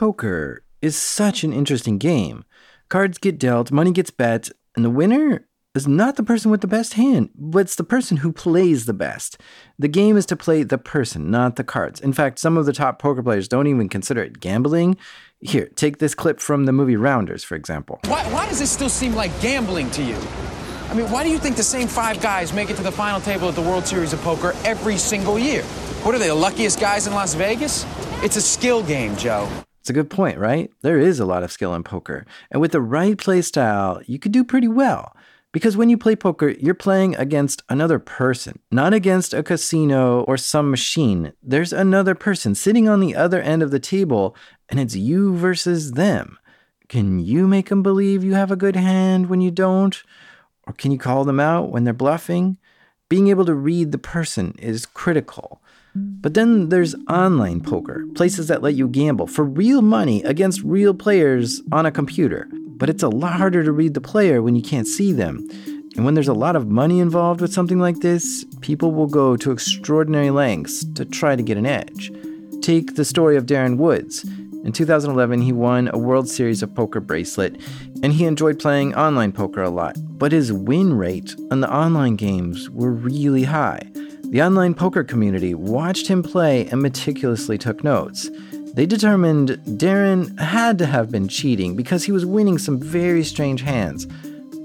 poker is such an interesting game. Cards get dealt, money gets bet, and the winner is not the person with the best hand, but it's the person who plays the best. The game is to play the person, not the cards. In fact, some of the top poker players don't even consider it gambling. Here, take this clip from the movie Rounders, for example. Why, why does this still seem like gambling to you? I mean, why do you think the same five guys make it to the final table at the World Series of Poker every single year? What are they, the luckiest guys in Las Vegas? It's a skill game, Joe. It's a good point, right? There is a lot of skill in poker. And with the right play style, you could do pretty well. Because when you play poker, you're playing against another person, not against a casino or some machine. There's another person sitting on the other end of the table, and it's you versus them. Can you make them believe you have a good hand when you don't? Or can you call them out when they're bluffing? Being able to read the person is critical. But then there's online poker, places that let you gamble for real money against real players on a computer but it's a lot harder to read the player when you can't see them. And when there's a lot of money involved with something like this, people will go to extraordinary lengths to try to get an edge. Take the story of Darren Woods. In 2011, he won a World Series of Poker bracelet, and he enjoyed playing online poker a lot. But his win rate on the online games were really high. The online poker community watched him play and meticulously took notes. They determined Darren had to have been cheating because he was winning some very strange hands.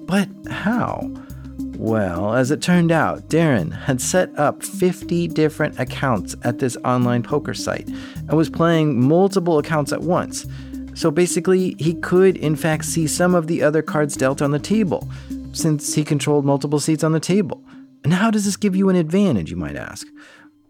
But how? Well, as it turned out, Darren had set up 50 different accounts at this online poker site and was playing multiple accounts at once. So basically, he could in fact see some of the other cards dealt on the table, since he controlled multiple seats on the table. And how does this give you an advantage, you might ask?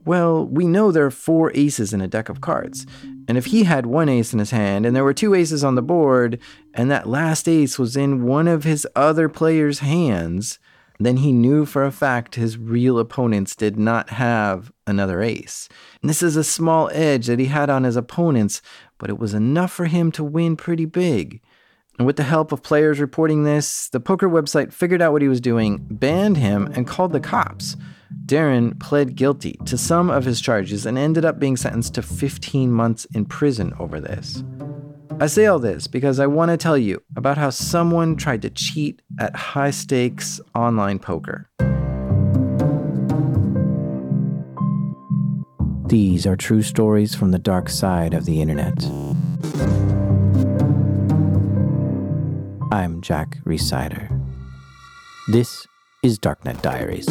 Well, we know there are four aces in a deck of cards, and if he had one ace in his hand and there were two aces on the board, and that last ace was in one of his other player's hands, then he knew for a fact his real opponents did not have another ace. And this is a small edge that he had on his opponents, but it was enough for him to win pretty big. And with the help of players reporting this, the poker website figured out what he was doing, banned him, and called the cops. Darren pled guilty to some of his charges and ended up being sentenced to 15 months in prison over this. I say all this because I want to tell you about how someone tried to cheat at high stakes online poker. These are true stories from the dark side of the internet. I'm Jack Rhysider. This is Darknet Diaries.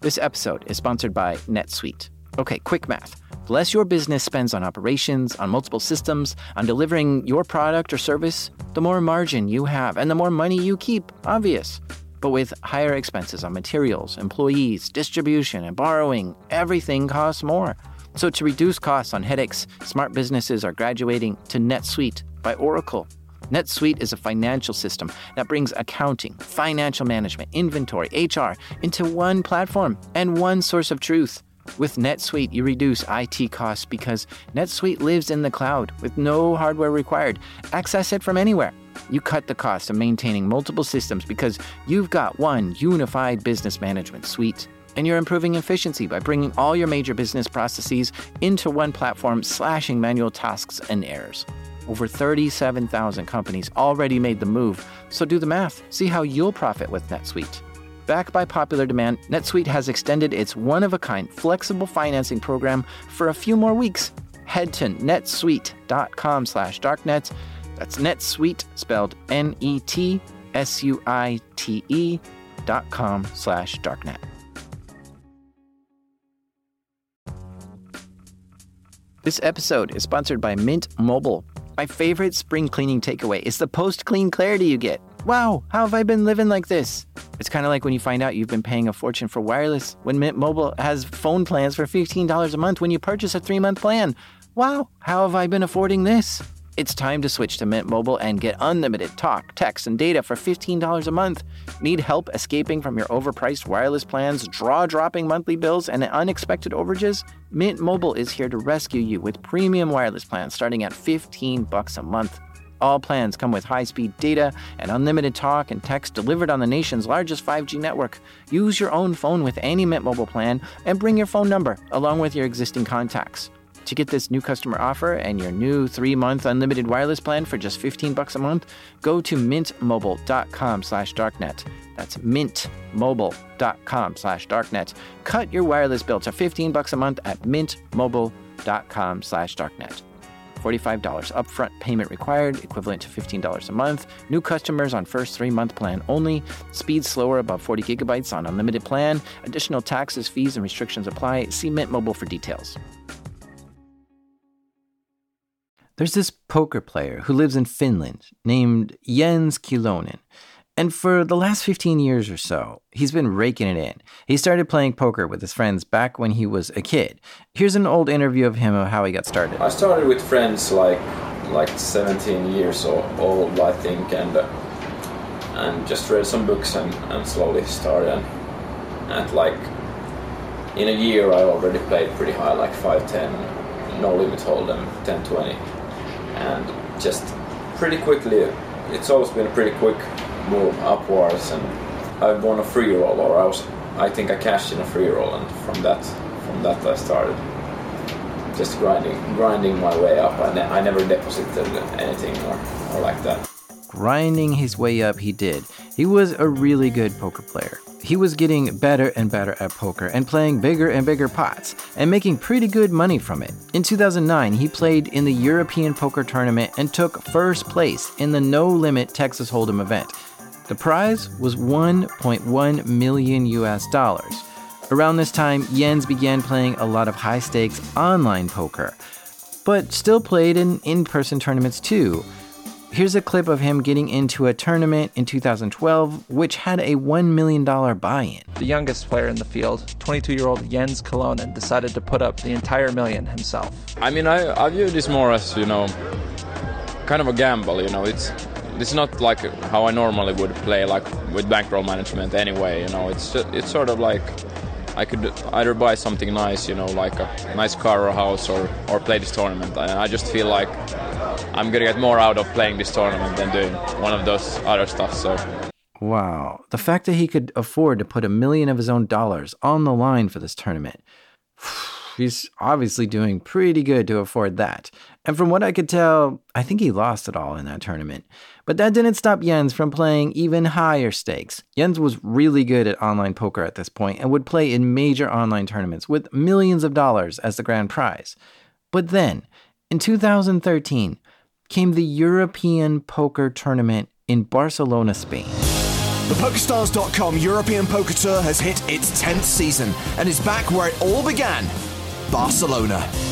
This episode is sponsored by NetSuite. Okay, quick math. The less your business spends on operations, on multiple systems, on delivering your product or service, the more margin you have and the more money you keep. Obvious. But with higher expenses on materials, employees, distribution, and borrowing, everything costs more. So to reduce costs on headaches, smart businesses are graduating to NetSuite by Oracle. NetSuite is a financial system that brings accounting, financial management, inventory, HR into one platform and one source of truth. With NetSuite, you reduce IT costs because NetSuite lives in the cloud with no hardware required. Access it from anywhere. You cut the cost of maintaining multiple systems because you've got one unified business management suite. And you're improving efficiency by bringing all your major business processes into one platform, slashing manual tasks and errors. Over 37,000 companies already made the move, so do the math. See how you'll profit with NetSuite. Backed by popular demand, NetSuite has extended its one of a kind flexible financing program for a few more weeks. Head to netsuite.com slash darknets. That's netsuite spelled N E T S U I T E dot com slash darknet. This episode is sponsored by Mint Mobile. My favorite spring cleaning takeaway is the post clean clarity you get. Wow, how have I been living like this? It's kind of like when you find out you've been paying a fortune for wireless when Mint Mobile has phone plans for $15 a month when you purchase a three month plan. Wow, how have I been affording this? It's time to switch to Mint Mobile and get unlimited talk, text, and data for $15 a month. Need help escaping from your overpriced wireless plans, draw dropping monthly bills, and unexpected overages? Mint Mobile is here to rescue you with premium wireless plans starting at 15 bucks a month. All plans come with high speed data and unlimited talk and text delivered on the nation's largest 5G network. Use your own phone with any Mint Mobile plan and bring your phone number along with your existing contacts. To get this new customer offer and your new 3-month unlimited wireless plan for just 15 bucks a month, go to mintmobile.com slash darknet. That's mintmobile.com slash darknet. Cut your wireless bill to 15 bucks a month at mintmobile.com/darknet. $45 upfront payment required, equivalent to $15 a month. New customers on first three month plan only. Speed slower above 40 gigabytes on unlimited plan. Additional taxes, fees, and restrictions apply. See Mint Mobile for details. There's this poker player who lives in Finland named Jens Kyllönen. And for the last 15 years or so, he's been raking it in. He started playing poker with his friends back when he was a kid. Here's an old interview of him of how he got started. I started with friends like like 17 years old, I think, and uh, and just read some books and, and slowly started. And, like in a year, I already played pretty high, like 5, 10, no limit hold'em, 10, 20, and just pretty quickly. It's always been pretty quick move upwards and I won a free roll or I was I think I cashed in a free roll and from that from that I started just grinding grinding my way up I, ne- I never deposited anything or, or like that grinding his way up he did he was a really good poker player he was getting better and better at poker and playing bigger and bigger pots and making pretty good money from it. In 2009, he played in the European Poker Tournament and took first place in the No Limit Texas Hold'em event. The prize was 1.1 million US dollars. Around this time, Jens began playing a lot of high stakes online poker, but still played in in person tournaments too. Here's a clip of him getting into a tournament in 2012, which had a $1 million buy in. The youngest player in the field, 22 year old Jens Kyllönen, decided to put up the entire million himself. I mean, I, I view this more as, you know, kind of a gamble, you know. It's it's not like how I normally would play, like with bankroll management. Anyway, you know, it's it's sort of like I could either buy something nice, you know, like a nice car or house, or or play this tournament. And I just feel like I'm gonna get more out of playing this tournament than doing one of those other stuff. So. Wow, the fact that he could afford to put a million of his own dollars on the line for this tournament. He's obviously doing pretty good to afford that. And from what I could tell, I think he lost it all in that tournament. But that didn't stop Jens from playing even higher stakes. Jens was really good at online poker at this point and would play in major online tournaments with millions of dollars as the grand prize. But then, in 2013, came the European Poker Tournament in Barcelona, Spain. The PokerStars.com European Poker Tour has hit its 10th season and is back where it all began Barcelona.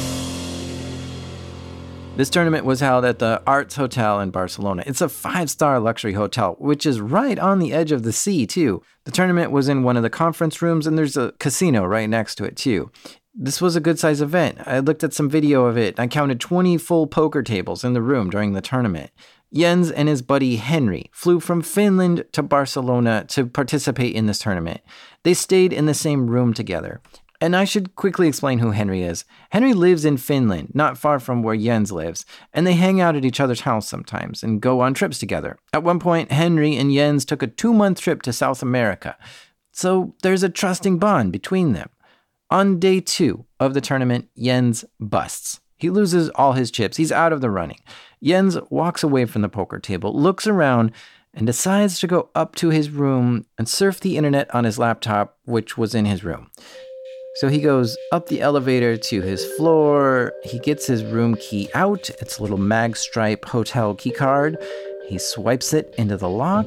This tournament was held at the Arts Hotel in Barcelona. It's a five star luxury hotel, which is right on the edge of the sea, too. The tournament was in one of the conference rooms, and there's a casino right next to it, too. This was a good sized event. I looked at some video of it. I counted 20 full poker tables in the room during the tournament. Jens and his buddy Henry flew from Finland to Barcelona to participate in this tournament. They stayed in the same room together. And I should quickly explain who Henry is. Henry lives in Finland, not far from where Jens lives, and they hang out at each other's house sometimes and go on trips together. At one point, Henry and Jens took a two month trip to South America. So there's a trusting bond between them. On day two of the tournament, Jens busts. He loses all his chips. He's out of the running. Jens walks away from the poker table, looks around, and decides to go up to his room and surf the internet on his laptop, which was in his room. So he goes up the elevator to his floor. He gets his room key out. It's a little magstripe hotel key card. He swipes it into the lock,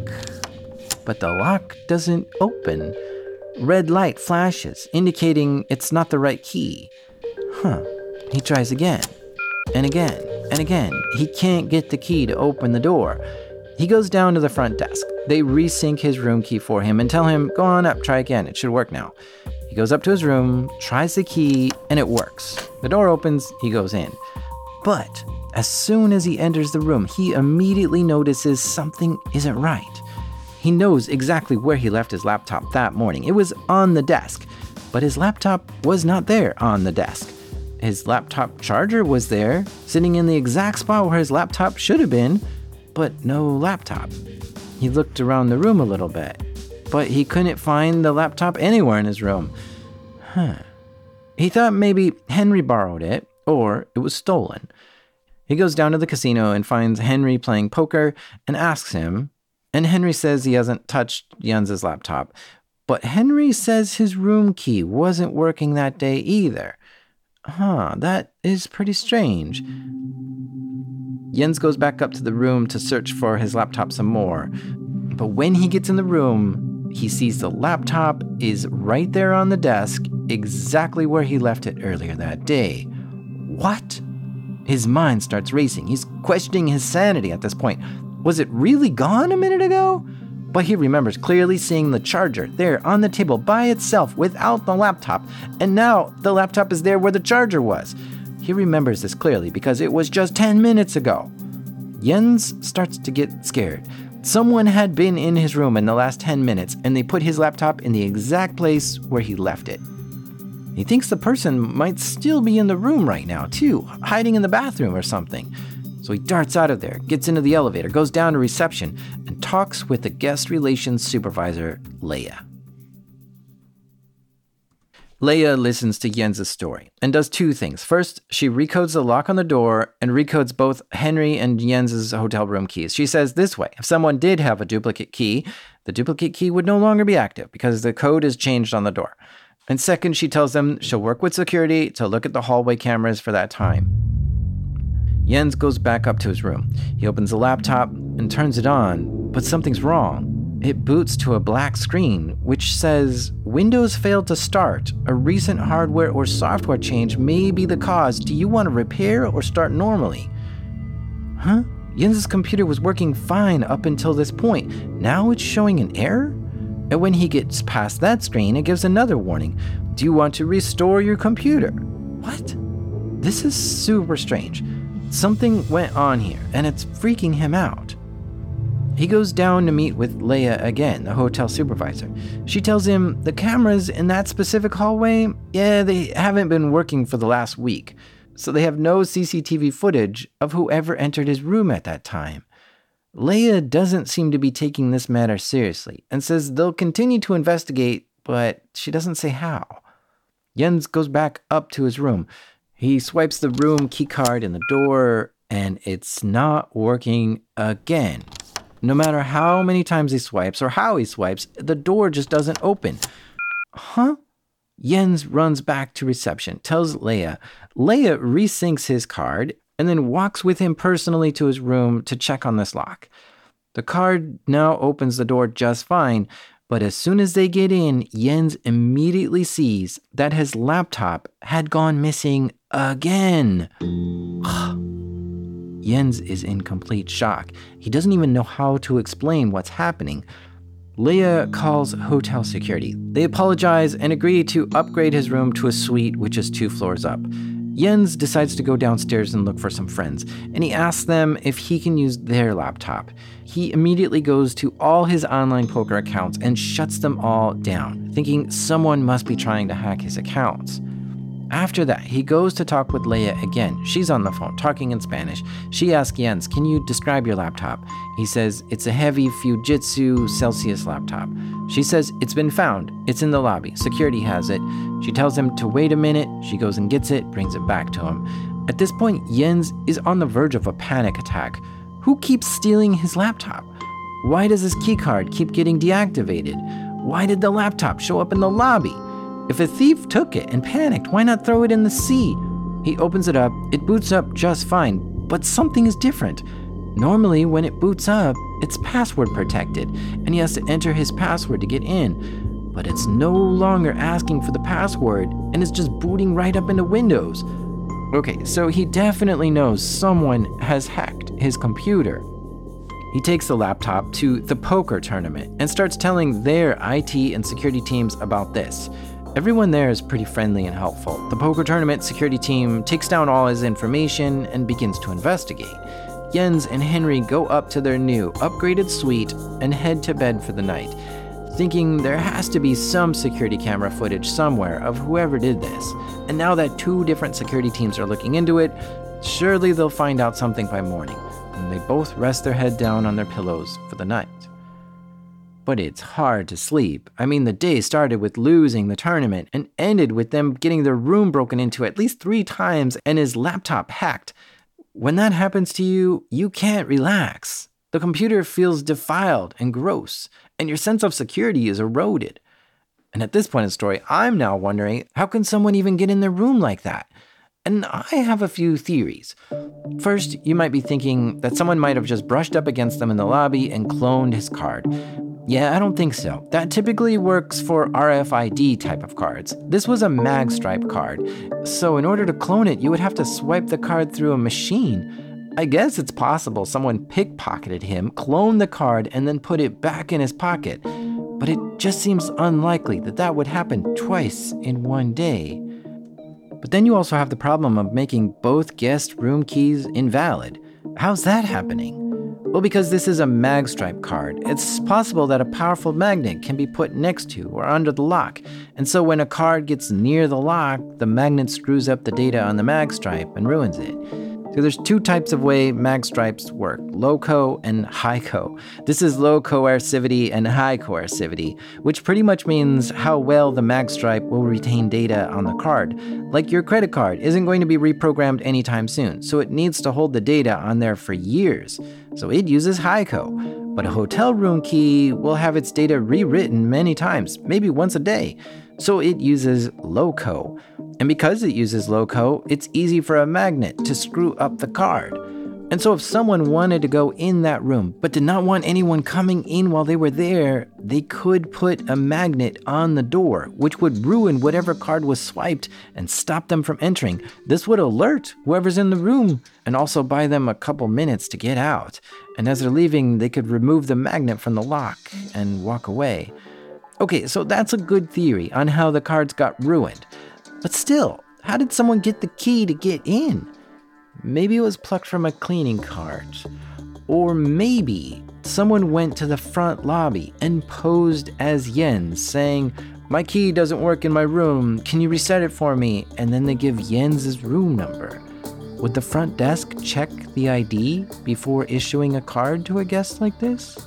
but the lock doesn't open. Red light flashes, indicating it's not the right key. Huh. He tries again, and again, and again. He can't get the key to open the door. He goes down to the front desk. They resync his room key for him and tell him, Go on up, try again, it should work now. He goes up to his room, tries the key, and it works. The door opens, he goes in. But As soon as he enters the room, he immediately notices something isn't right. He knows exactly where he left his laptop that morning. It was on the desk, but his laptop was not there on the desk. His laptop charger was there, sitting in the exact spot where his laptop should have been, but no laptop. He looked around the room a little bit, but he couldn't find the laptop anywhere in his room. Huh. He thought maybe Henry borrowed it or it was stolen. He goes down to the casino and finds Henry playing poker and asks him, and Henry says he hasn't touched Jens's laptop. But Henry says his room key wasn't working that day either. Huh, that is pretty strange. Jens goes back up to the room to search for his laptop some more. But when he gets in the room, he sees the laptop is right there on the desk, exactly where he left it earlier that day. What? His mind starts racing. He's questioning his sanity at this point. Was it really gone a minute ago? But he remembers clearly seeing the charger there on the table by itself without the laptop, and now the laptop is there where the charger was. He remembers this clearly because it was just 10 minutes ago. Jens starts to get scared. Someone had been in his room in the last 10 minutes and they put his laptop in the exact place where he left it. He thinks the person might still be in the room right now, too, hiding in the bathroom or something. So he darts out of there, gets into the elevator, goes down to reception, and talks with the guest relations supervisor, Leia. Leia listens to Jens's story and does two things. First, she recodes the lock on the door and recodes both Henry and Jens's hotel room keys. She says this way if someone did have a duplicate key, the duplicate key would no longer be active because the code is changed on the door. And second, she tells them she'll work with security to look at the hallway cameras for that time. Jens goes back up to his room. He opens the laptop and turns it on, but something's wrong. It boots to a black screen which says Windows failed to start. A recent hardware or software change may be the cause. Do you want to repair or start normally? Huh? Jens's computer was working fine up until this point. Now it's showing an error? And when he gets past that screen, it gives another warning. Do you want to restore your computer? What? This is super strange. Something went on here, and it's freaking him out. He goes down to meet with Leia again, the hotel supervisor. She tells him the cameras in that specific hallway, yeah, they haven't been working for the last week, so they have no CCTV footage of whoever entered his room at that time. Leia doesn't seem to be taking this matter seriously and says they'll continue to investigate, but she doesn't say how. Jens goes back up to his room. He swipes the room keycard in the door, and it's not working again. No matter how many times he swipes or how he swipes, the door just doesn't open. Huh? Jens runs back to reception, tells Leia. Leia resyncs his card and then walks with him personally to his room to check on this lock. The card now opens the door just fine, but as soon as they get in, Jens immediately sees that his laptop had gone missing again. Jens is in complete shock. He doesn't even know how to explain what's happening. Leia calls hotel security. They apologize and agree to upgrade his room to a suite which is two floors up. Jens decides to go downstairs and look for some friends, and he asks them if he can use their laptop. He immediately goes to all his online poker accounts and shuts them all down, thinking someone must be trying to hack his accounts. After that, he goes to talk with Leia again. She's on the phone, talking in Spanish. She asks Jens, Can you describe your laptop? He says, It's a heavy Fujitsu Celsius laptop. She says, It's been found. It's in the lobby. Security has it. She tells him to wait a minute. She goes and gets it, brings it back to him. At this point, Jens is on the verge of a panic attack. Who keeps stealing his laptop? Why does his keycard keep getting deactivated? Why did the laptop show up in the lobby? If a thief took it and panicked, why not throw it in the sea? He opens it up, it boots up just fine, but something is different. Normally, when it boots up, it's password protected, and he has to enter his password to get in. But it's no longer asking for the password, and it's just booting right up into Windows. Okay, so he definitely knows someone has hacked his computer. He takes the laptop to the poker tournament and starts telling their IT and security teams about this. Everyone there is pretty friendly and helpful. The poker tournament security team takes down all his information and begins to investigate. Jens and Henry go up to their new, upgraded suite and head to bed for the night, thinking there has to be some security camera footage somewhere of whoever did this. And now that two different security teams are looking into it, surely they'll find out something by morning. And they both rest their head down on their pillows for the night. But it's hard to sleep. I mean, the day started with losing the tournament and ended with them getting their room broken into at least three times and his laptop hacked. When that happens to you, you can't relax. The computer feels defiled and gross, and your sense of security is eroded. And at this point in the story, I'm now wondering how can someone even get in their room like that? And I have a few theories. First, you might be thinking that someone might have just brushed up against them in the lobby and cloned his card. Yeah, I don't think so. That typically works for RFID type of cards. This was a magstripe card. So, in order to clone it, you would have to swipe the card through a machine. I guess it's possible someone pickpocketed him, cloned the card, and then put it back in his pocket. But it just seems unlikely that that would happen twice in one day. But then you also have the problem of making both guest room keys invalid. How's that happening? Well, because this is a magstripe card, it's possible that a powerful magnet can be put next to or under the lock. And so when a card gets near the lock, the magnet screws up the data on the magstripe and ruins it. So there's two types of way mag stripes work, low co and high co. This is low coercivity and high coercivity, which pretty much means how well the mag stripe will retain data on the card. Like your credit card isn't going to be reprogrammed anytime soon, so it needs to hold the data on there for years. So it uses co. But a hotel room key will have its data rewritten many times, maybe once a day. So it uses Loco. And because it uses Loco, it's easy for a magnet to screw up the card. And so, if someone wanted to go in that room but did not want anyone coming in while they were there, they could put a magnet on the door, which would ruin whatever card was swiped and stop them from entering. This would alert whoever's in the room and also buy them a couple minutes to get out. And as they're leaving, they could remove the magnet from the lock and walk away. Okay, so that's a good theory on how the cards got ruined. But still, how did someone get the key to get in? Maybe it was plucked from a cleaning cart. Or maybe someone went to the front lobby and posed as Jens, saying, My key doesn't work in my room. Can you reset it for me? And then they give Jens's room number. Would the front desk check the ID before issuing a card to a guest like this?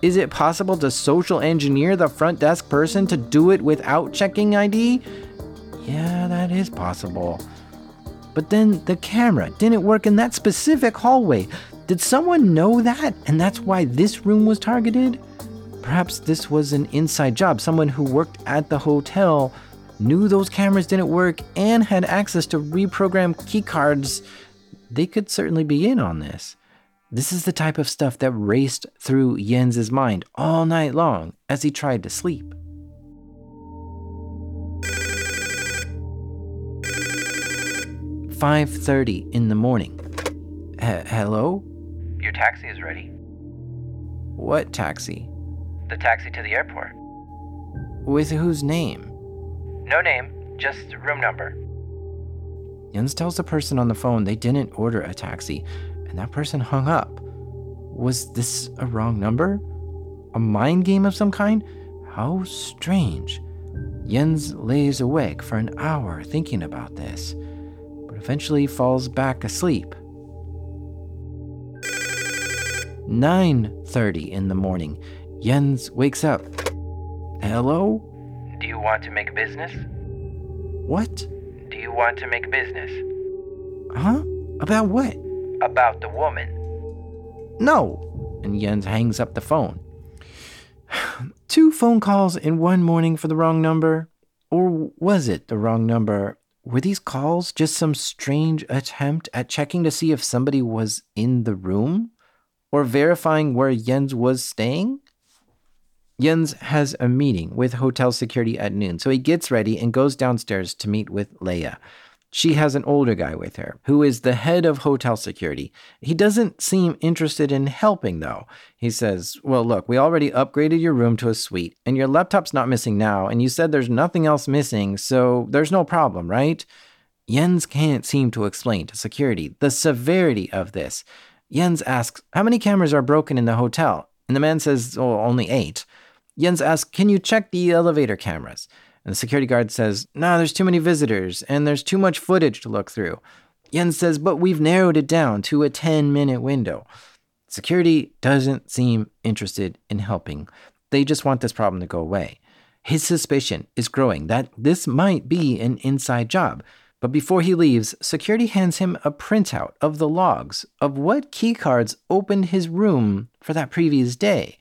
Is it possible to social engineer the front desk person to do it without checking ID? Yeah, that is possible. But then the camera didn't work in that specific hallway. Did someone know that and that's why this room was targeted? Perhaps this was an inside job. Someone who worked at the hotel knew those cameras didn't work and had access to reprogram keycards. They could certainly be in on this. This is the type of stuff that raced through Jens's mind all night long as he tried to sleep. 5:30 in the morning. H- hello? Your taxi is ready. What taxi? The taxi to the airport. With whose name? No name, just room number. Jens tells the person on the phone they didn't order a taxi, and that person hung up. Was this a wrong number? A mind game of some kind? How strange. Jens lays awake for an hour thinking about this eventually falls back asleep. 9:30 in the morning. Jens wakes up. Hello? Do you want to make business? What? Do you want to make business? Huh? About what? About the woman. No. And Jens hangs up the phone. Two phone calls in one morning for the wrong number? Or was it the wrong number were these calls just some strange attempt at checking to see if somebody was in the room or verifying where Jens was staying? Jens has a meeting with hotel security at noon, so he gets ready and goes downstairs to meet with Leia. She has an older guy with her who is the head of hotel security. He doesn't seem interested in helping, though. He says, Well, look, we already upgraded your room to a suite, and your laptop's not missing now, and you said there's nothing else missing, so there's no problem, right? Jens can't seem to explain to security the severity of this. Jens asks, How many cameras are broken in the hotel? And the man says, Oh, only eight. Jens asks, Can you check the elevator cameras? And the security guard says, Nah, there's too many visitors and there's too much footage to look through. Jens says, But we've narrowed it down to a 10 minute window. Security doesn't seem interested in helping. They just want this problem to go away. His suspicion is growing that this might be an inside job. But before he leaves, security hands him a printout of the logs of what keycards opened his room for that previous day.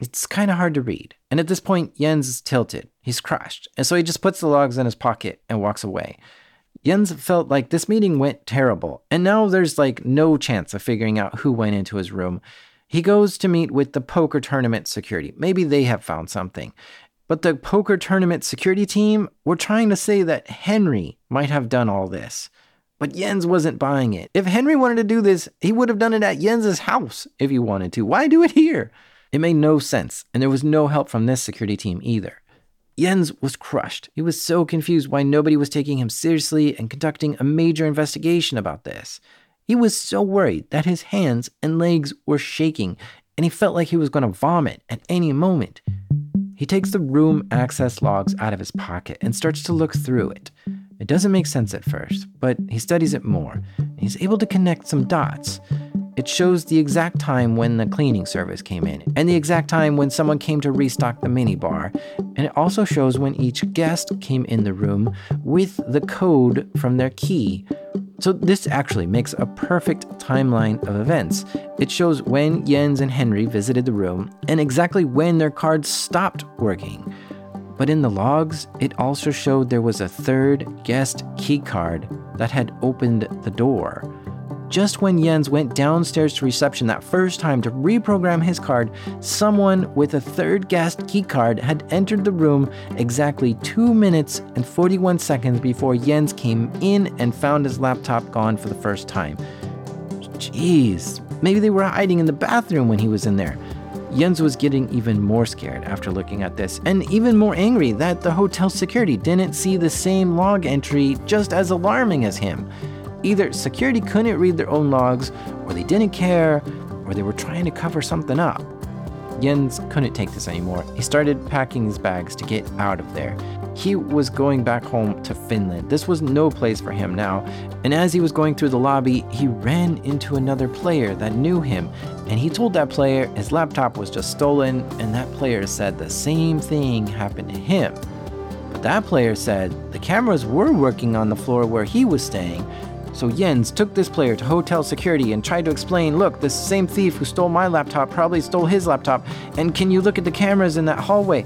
It's kind of hard to read. And at this point, Jens is tilted. He's crushed. And so he just puts the logs in his pocket and walks away. Jens felt like this meeting went terrible, and now there's like no chance of figuring out who went into his room. He goes to meet with the poker tournament security. Maybe they have found something. But the poker tournament security team were trying to say that Henry might have done all this. But Jens wasn't buying it. If Henry wanted to do this, he would have done it at Jens's house if he wanted to. Why do it here? It made no sense, and there was no help from this security team either. Jens was crushed. He was so confused why nobody was taking him seriously and conducting a major investigation about this. He was so worried that his hands and legs were shaking, and he felt like he was going to vomit at any moment. He takes the room access logs out of his pocket and starts to look through it. It doesn't make sense at first, but he studies it more. And he's able to connect some dots. It shows the exact time when the cleaning service came in, and the exact time when someone came to restock the minibar. And it also shows when each guest came in the room with the code from their key. So, this actually makes a perfect timeline of events. It shows when Jens and Henry visited the room and exactly when their cards stopped working. But in the logs, it also showed there was a third guest key card that had opened the door. Just when Jens went downstairs to reception that first time to reprogram his card, someone with a third guest keycard had entered the room exactly 2 minutes and 41 seconds before Jens came in and found his laptop gone for the first time. Jeez, maybe they were hiding in the bathroom when he was in there. Jens was getting even more scared after looking at this, and even more angry that the hotel security didn't see the same log entry just as alarming as him. Either security couldn't read their own logs, or they didn't care, or they were trying to cover something up. Jens couldn't take this anymore. He started packing his bags to get out of there. He was going back home to Finland. This was no place for him now. And as he was going through the lobby, he ran into another player that knew him. And he told that player his laptop was just stolen, and that player said the same thing happened to him. But that player said the cameras were working on the floor where he was staying, so Jens took this player to hotel security and tried to explain look, this same thief who stole my laptop probably stole his laptop, and can you look at the cameras in that hallway?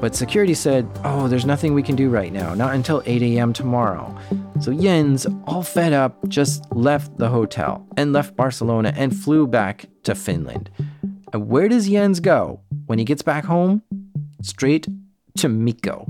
But security said, oh, there's nothing we can do right now, not until 8 a.m. tomorrow. So Jens, all fed up, just left the hotel and left Barcelona and flew back to Finland. And where does Jens go when he gets back home? Straight to Mikko.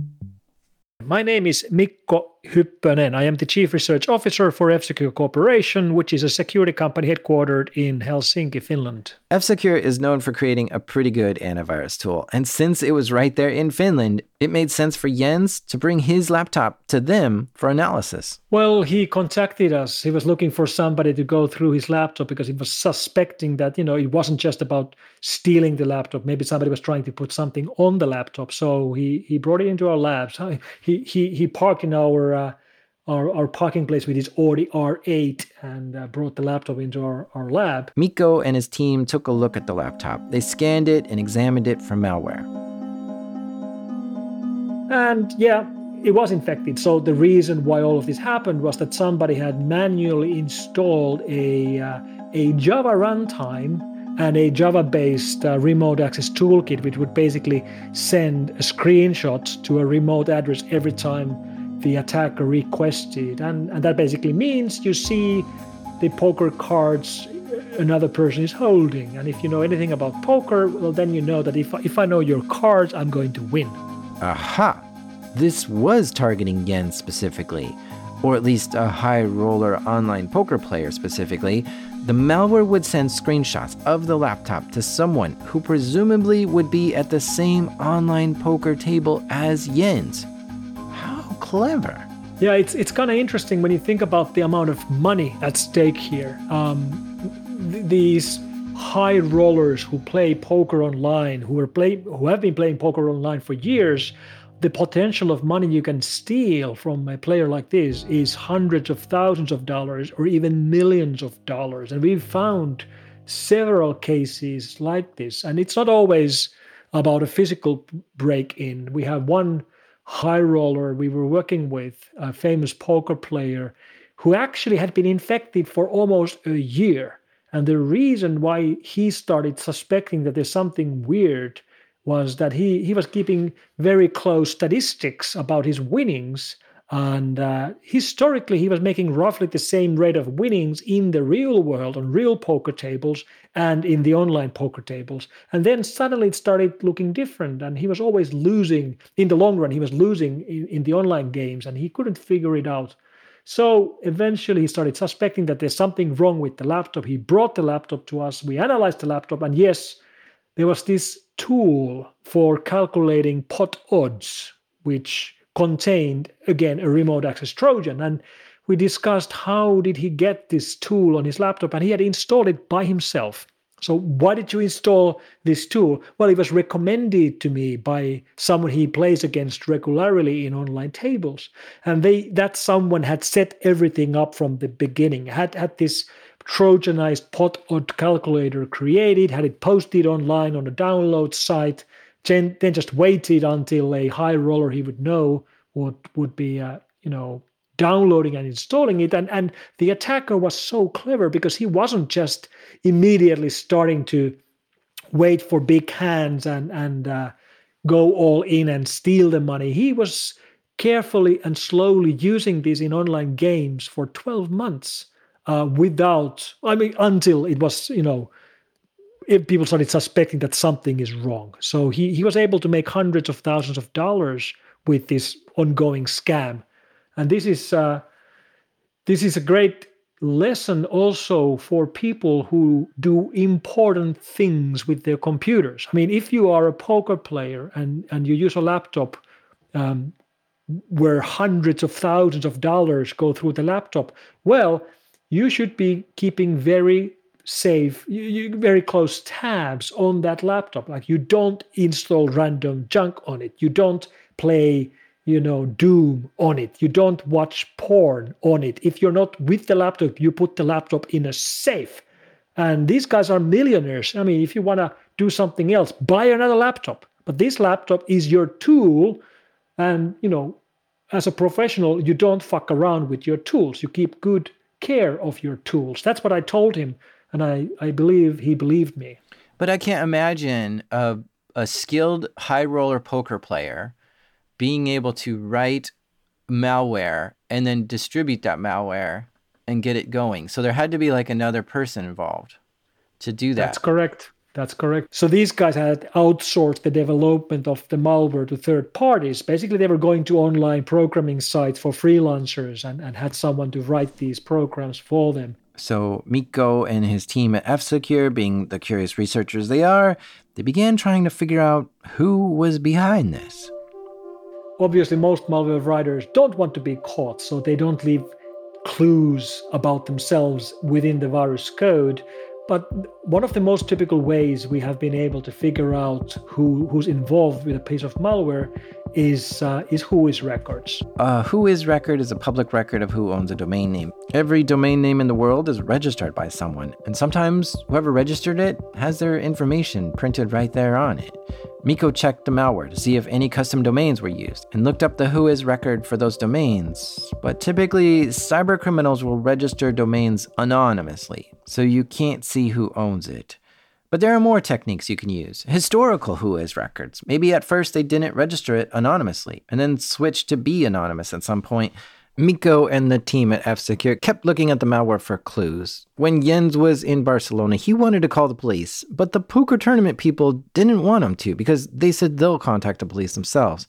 My name is Mikko Hyppönen. I am the Chief Research Officer for F-Secure Corporation, which is a security company headquartered in Helsinki, Finland. F-Secure is known for creating a pretty good antivirus tool, and since it was right there in Finland, it made sense for Jens to bring his laptop to them for analysis. Well, he contacted us. He was looking for somebody to go through his laptop because he was suspecting that, you know, it wasn't just about stealing the laptop. Maybe somebody was trying to put something on the laptop. So he he brought it into our labs. He he he parked in our uh, our, our parking place with his Audi R8 and uh, brought the laptop into our, our lab. Mikko and his team took a look at the laptop. They scanned it and examined it for malware. And yeah, it was infected. So the reason why all of this happened was that somebody had manually installed a, uh, a Java runtime and a Java-based uh, remote access toolkit, which would basically send a screenshot to a remote address every time the attacker requested. And, and that basically means you see the poker cards uh, another person is holding. And if you know anything about poker, well, then you know that if, if I know your cards, I'm going to win. Aha! This was targeting Jens specifically. or at least a high roller online poker player specifically, the malware would send screenshots of the laptop to someone who presumably would be at the same online poker table as Jens. Clever. Yeah, it's it's kind of interesting when you think about the amount of money at stake here. Um, th- these high rollers who play poker online, who are play, who have been playing poker online for years, the potential of money you can steal from a player like this is hundreds of thousands of dollars or even millions of dollars. And we've found several cases like this. And it's not always about a physical break in. We have one high roller we were working with, a famous poker player, who actually had been infected for almost a year. And the reason why he started suspecting that there's something weird was that he, he was keeping very close statistics about his winnings. And uh, historically, he was making roughly the same rate of winnings in the real world on real poker tables and in the online poker tables. And then suddenly it started looking different. And he was always losing in the long run, he was losing in, in the online games and he couldn't figure it out. So eventually he started suspecting that there's something wrong with the laptop. He brought the laptop to us. We analyzed the laptop, and yes, there was this tool for calculating pot odds, which contained again a remote access trojan. And we discussed how did he get this tool on his laptop and he had installed it by himself. So why did you install this tool? Well it was recommended to me by someone he plays against regularly in online tables. And they that someone had set everything up from the beginning had had this trojanized pot odd calculator created had it posted online on a download site then, just waited until a high roller he would know would would be uh, you know downloading and installing it. And and the attacker was so clever because he wasn't just immediately starting to wait for big hands and and uh, go all in and steal the money. He was carefully and slowly using this in online games for 12 months uh, without i mean until it was you know if people started suspecting that something is wrong. So he, he was able to make hundreds of thousands of dollars with this ongoing scam. And this is uh, this is a great lesson also for people who do important things with their computers. I mean, if you are a poker player and, and you use a laptop um, where hundreds of thousands of dollars go through the laptop, well, you should be keeping very safe, you, you, very close tabs on that laptop. Like you don't install random junk on it. You don't play, you know, Doom on it. You don't watch porn on it. If you're not with the laptop, you put the laptop in a safe. And these guys are millionaires. I mean, if you want to do something else, buy another laptop. But this laptop is your tool. And, you know, as a professional, you don't fuck around with your tools. You keep good care of your tools. That's what I told him and I, I believe he believed me. But I can't imagine a, a skilled high roller poker player being able to write malware and then distribute that malware and get it going. So there had to be like another person involved to do that. That's correct. That's correct. So these guys had outsourced the development of the malware to third parties. Basically, they were going to online programming sites for freelancers and, and had someone to write these programs for them. So Mikko and his team at F-Secure, being the curious researchers they are, they began trying to figure out who was behind this. Obviously, most malware writers don't want to be caught, so they don't leave clues about themselves within the virus code. But one of the most typical ways we have been able to figure out who, who's involved with a piece of malware is uh, is Whois records. Uh, Whois record is a public record of who owns a domain name. Every domain name in the world is registered by someone, and sometimes whoever registered it has their information printed right there on it. Mikko checked the malware to see if any custom domains were used and looked up the Whois record for those domains. But typically, cyber criminals will register domains anonymously, so you can't see who owns it. But there are more techniques you can use. Historical Whois records. Maybe at first they didn't register it anonymously and then switched to be anonymous at some point. Mikko and the team at F Secure kept looking at the malware for clues. When Jens was in Barcelona, he wanted to call the police, but the poker tournament people didn't want him to because they said they'll contact the police themselves.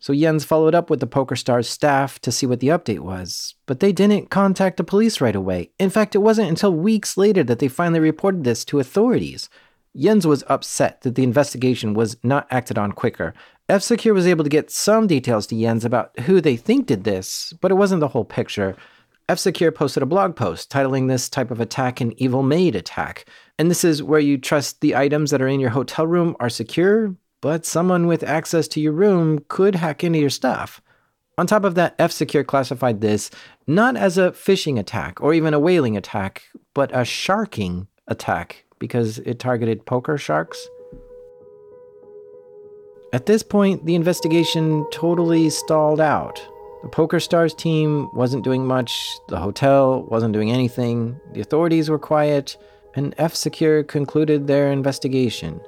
So Jens followed up with the PokerStars staff to see what the update was, but they didn't contact the police right away. In fact, it wasn't until weeks later that they finally reported this to authorities. Jens was upset that the investigation was not acted on quicker. F Secure was able to get some details to Jens about who they think did this, but it wasn't the whole picture. F Secure posted a blog post titling this type of attack an evil maid attack. And this is where you trust the items that are in your hotel room are secure, but someone with access to your room could hack into your stuff. On top of that, F Secure classified this not as a phishing attack or even a whaling attack, but a sharking attack because it targeted poker sharks. At this point, the investigation totally stalled out. The Poker Stars team wasn't doing much, the hotel wasn't doing anything, the authorities were quiet, and F Secure concluded their investigation.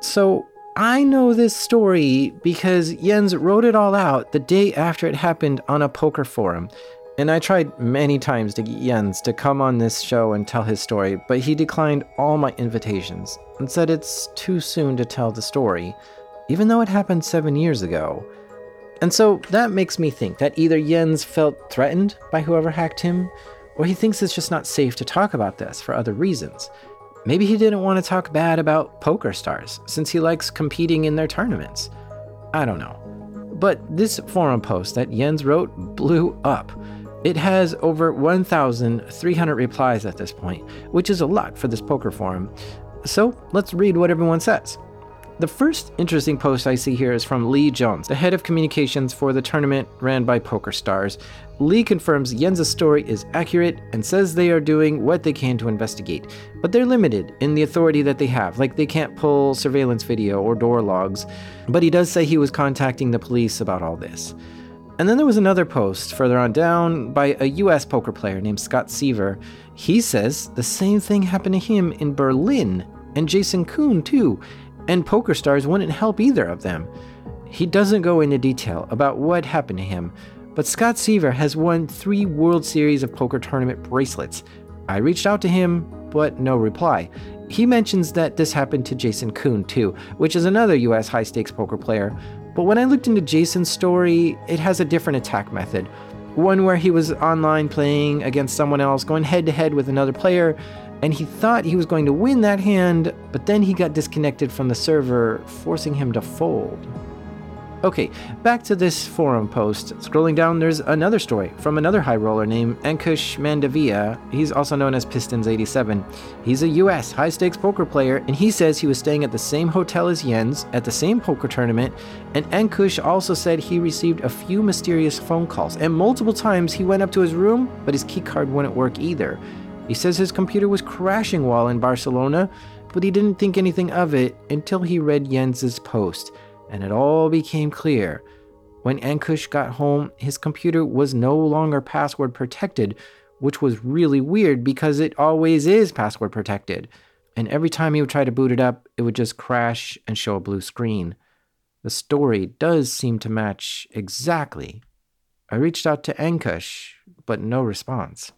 So I know this story because Jens wrote it all out the day after it happened on a poker forum. And I tried many times to get Jens to come on this show and tell his story, but he declined all my invitations and said it's too soon to tell the story, even though it happened seven years ago. And so that makes me think that either Jens felt threatened by whoever hacked him, or he thinks it's just not safe to talk about this for other reasons. Maybe he didn't want to talk bad about PokerStars since he likes competing in their tournaments. I don't know. But this forum post that Jens wrote blew up. It has over 1,300 replies at this point, which is a lot for this poker forum. So let's read what everyone says. The first interesting post I see here is from Lee Jones, the head of communications for the tournament ran by PokerStars. Lee confirms Jens' story is accurate and says they are doing what they can to investigate, but they're limited in the authority that they have, like they can't pull surveillance video or door logs. But he does say he was contacting the police about all this. And then there was another post further on down by a US poker player named Scott Seaver. He says the same thing happened to him in Berlin, and Jason Koon too and PokerStars wouldn't help either of them. He doesn't go into detail about what happened to him, but Scott Seaver has won three World Series of Poker Tournament bracelets. I reached out to him, but no reply. He mentions that this happened to Jason Koon too, which is another US high stakes poker player. But when I looked into Jason's story, it has a different attack method. One where he was online playing against someone else, going head to head with another player, and he thought he was going to win that hand, but then he got disconnected from the server, forcing him to fold. Okay, back to this forum post. Scrolling down, there's another story from another high roller named Ankush Mandavia. He's also known as Pistons87. He's a US high stakes poker player, and he says he was staying at the same hotel as Jens at the same poker tournament. And Ankush also said he received a few mysterious phone calls, and multiple times he went up to his room, but his keycard wouldn't work either. He says his computer was crashing while in Barcelona, but he didn't think anything of it until he read Jens's post, and it all became clear. When Ankush got home, his computer was no longer password protected, which was really weird because it always is password protected. And every time he would try to boot it up, it would just crash and show a blue screen. The story does seem to match exactly. I reached out to Ankush, but no response.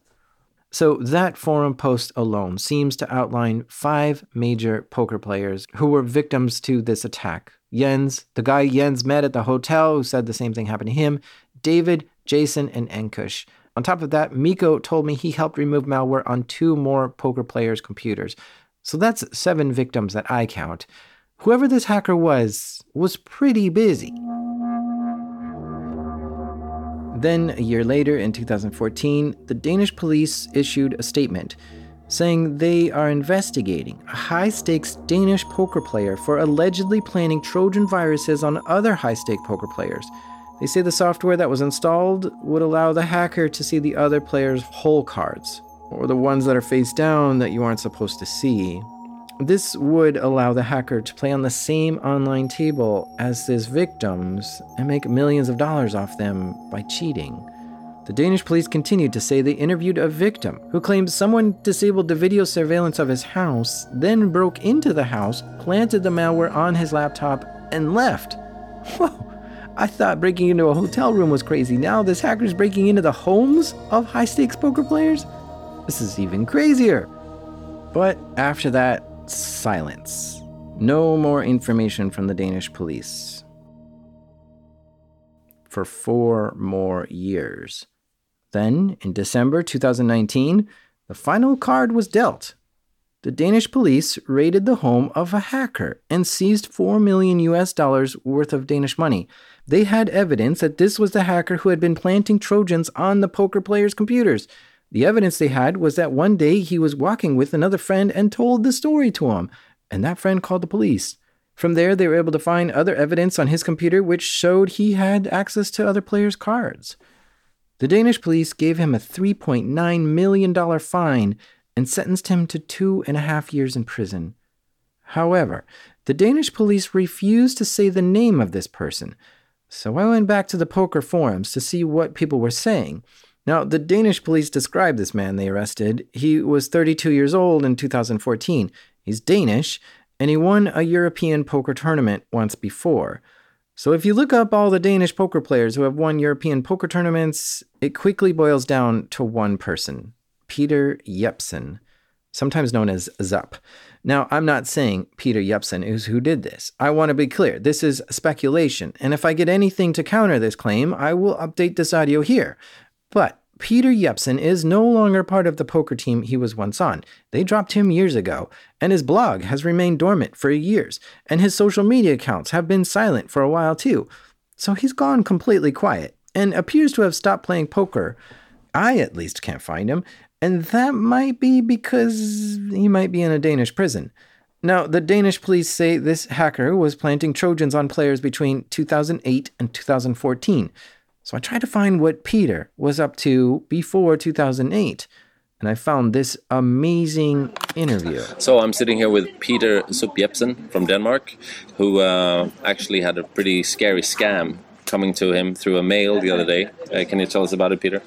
So, that forum post alone seems to outline five major poker players who were victims to this attack. Jens, the guy Jens met at the hotel who said the same thing happened to him, David, Jason, and Ankush. On top of that, Mikko told me he helped remove malware on two more poker players' computers. So that's seven victims that I count. Whoever this hacker was, was pretty busy. Then, a year later, in 2014, the Danish police issued a statement saying they are investigating a high stakes Danish poker player for allegedly planting Trojan viruses on other high stake poker players. They say the software that was installed would allow the hacker to see the other player's hole cards, or the ones that are face down that you aren't supposed to see. This would allow the hacker to play on the same online table as his victims and make millions of dollars off them by cheating. The Danish police continued to say they interviewed a victim who claimed someone disabled the video surveillance of his house, then broke into the house, planted the malware on his laptop, and left. Whoa! I thought breaking into a hotel room was crazy. Now this hacker's breaking into the homes of high stakes poker players? This is even crazier. But after that, silence. No more information from the Danish police. for four more years. Then, in December 2019, the final card was dealt. The Danish police raided the home of a hacker and seized 4 million US dollars worth of Danish money. They had evidence that this was the hacker who had been planting Trojans on the poker players' computers. The evidence they had was that one day he was walking with another friend and told the story to him, and that friend called the police. From there, they were able to find other evidence on his computer which showed he had access to other players' cards. The Danish police gave him a $3.9 million fine and sentenced him to two and a half years in prison. However, the Danish police refused to say the name of this person, so I went back to the poker forums to see what people were saying. Now, the Danish police described this man they arrested. He was 32 years old in 2014. He's Danish, and he won a European poker tournament once before. So, if you look up all the Danish poker players who have won European poker tournaments, it quickly boils down to one person Peter Jepsen, sometimes known as Zup. Now, I'm not saying Peter Jepsen is who did this. I want to be clear. This is speculation, and if I get anything to counter this claim, I will update this audio here. But Peter Jepsen is no longer part of the poker team he was once on. They dropped him years ago, and his blog has remained dormant for years, and his social media accounts have been silent for a while too. So he's gone completely quiet and appears to have stopped playing poker. I at least can't find him, and that might be because he might be in a Danish prison. Now, the Danish police say this hacker was planting Trojans on players between 2008 and 2014. So I tried to find what Peter was up to before 2008, and I found this amazing interview. So I'm sitting here with Peter Zup Jepsen from Denmark, who uh, actually had a pretty scary scam coming to him through a mail the other day. Uh, can you tell us about it, Peter?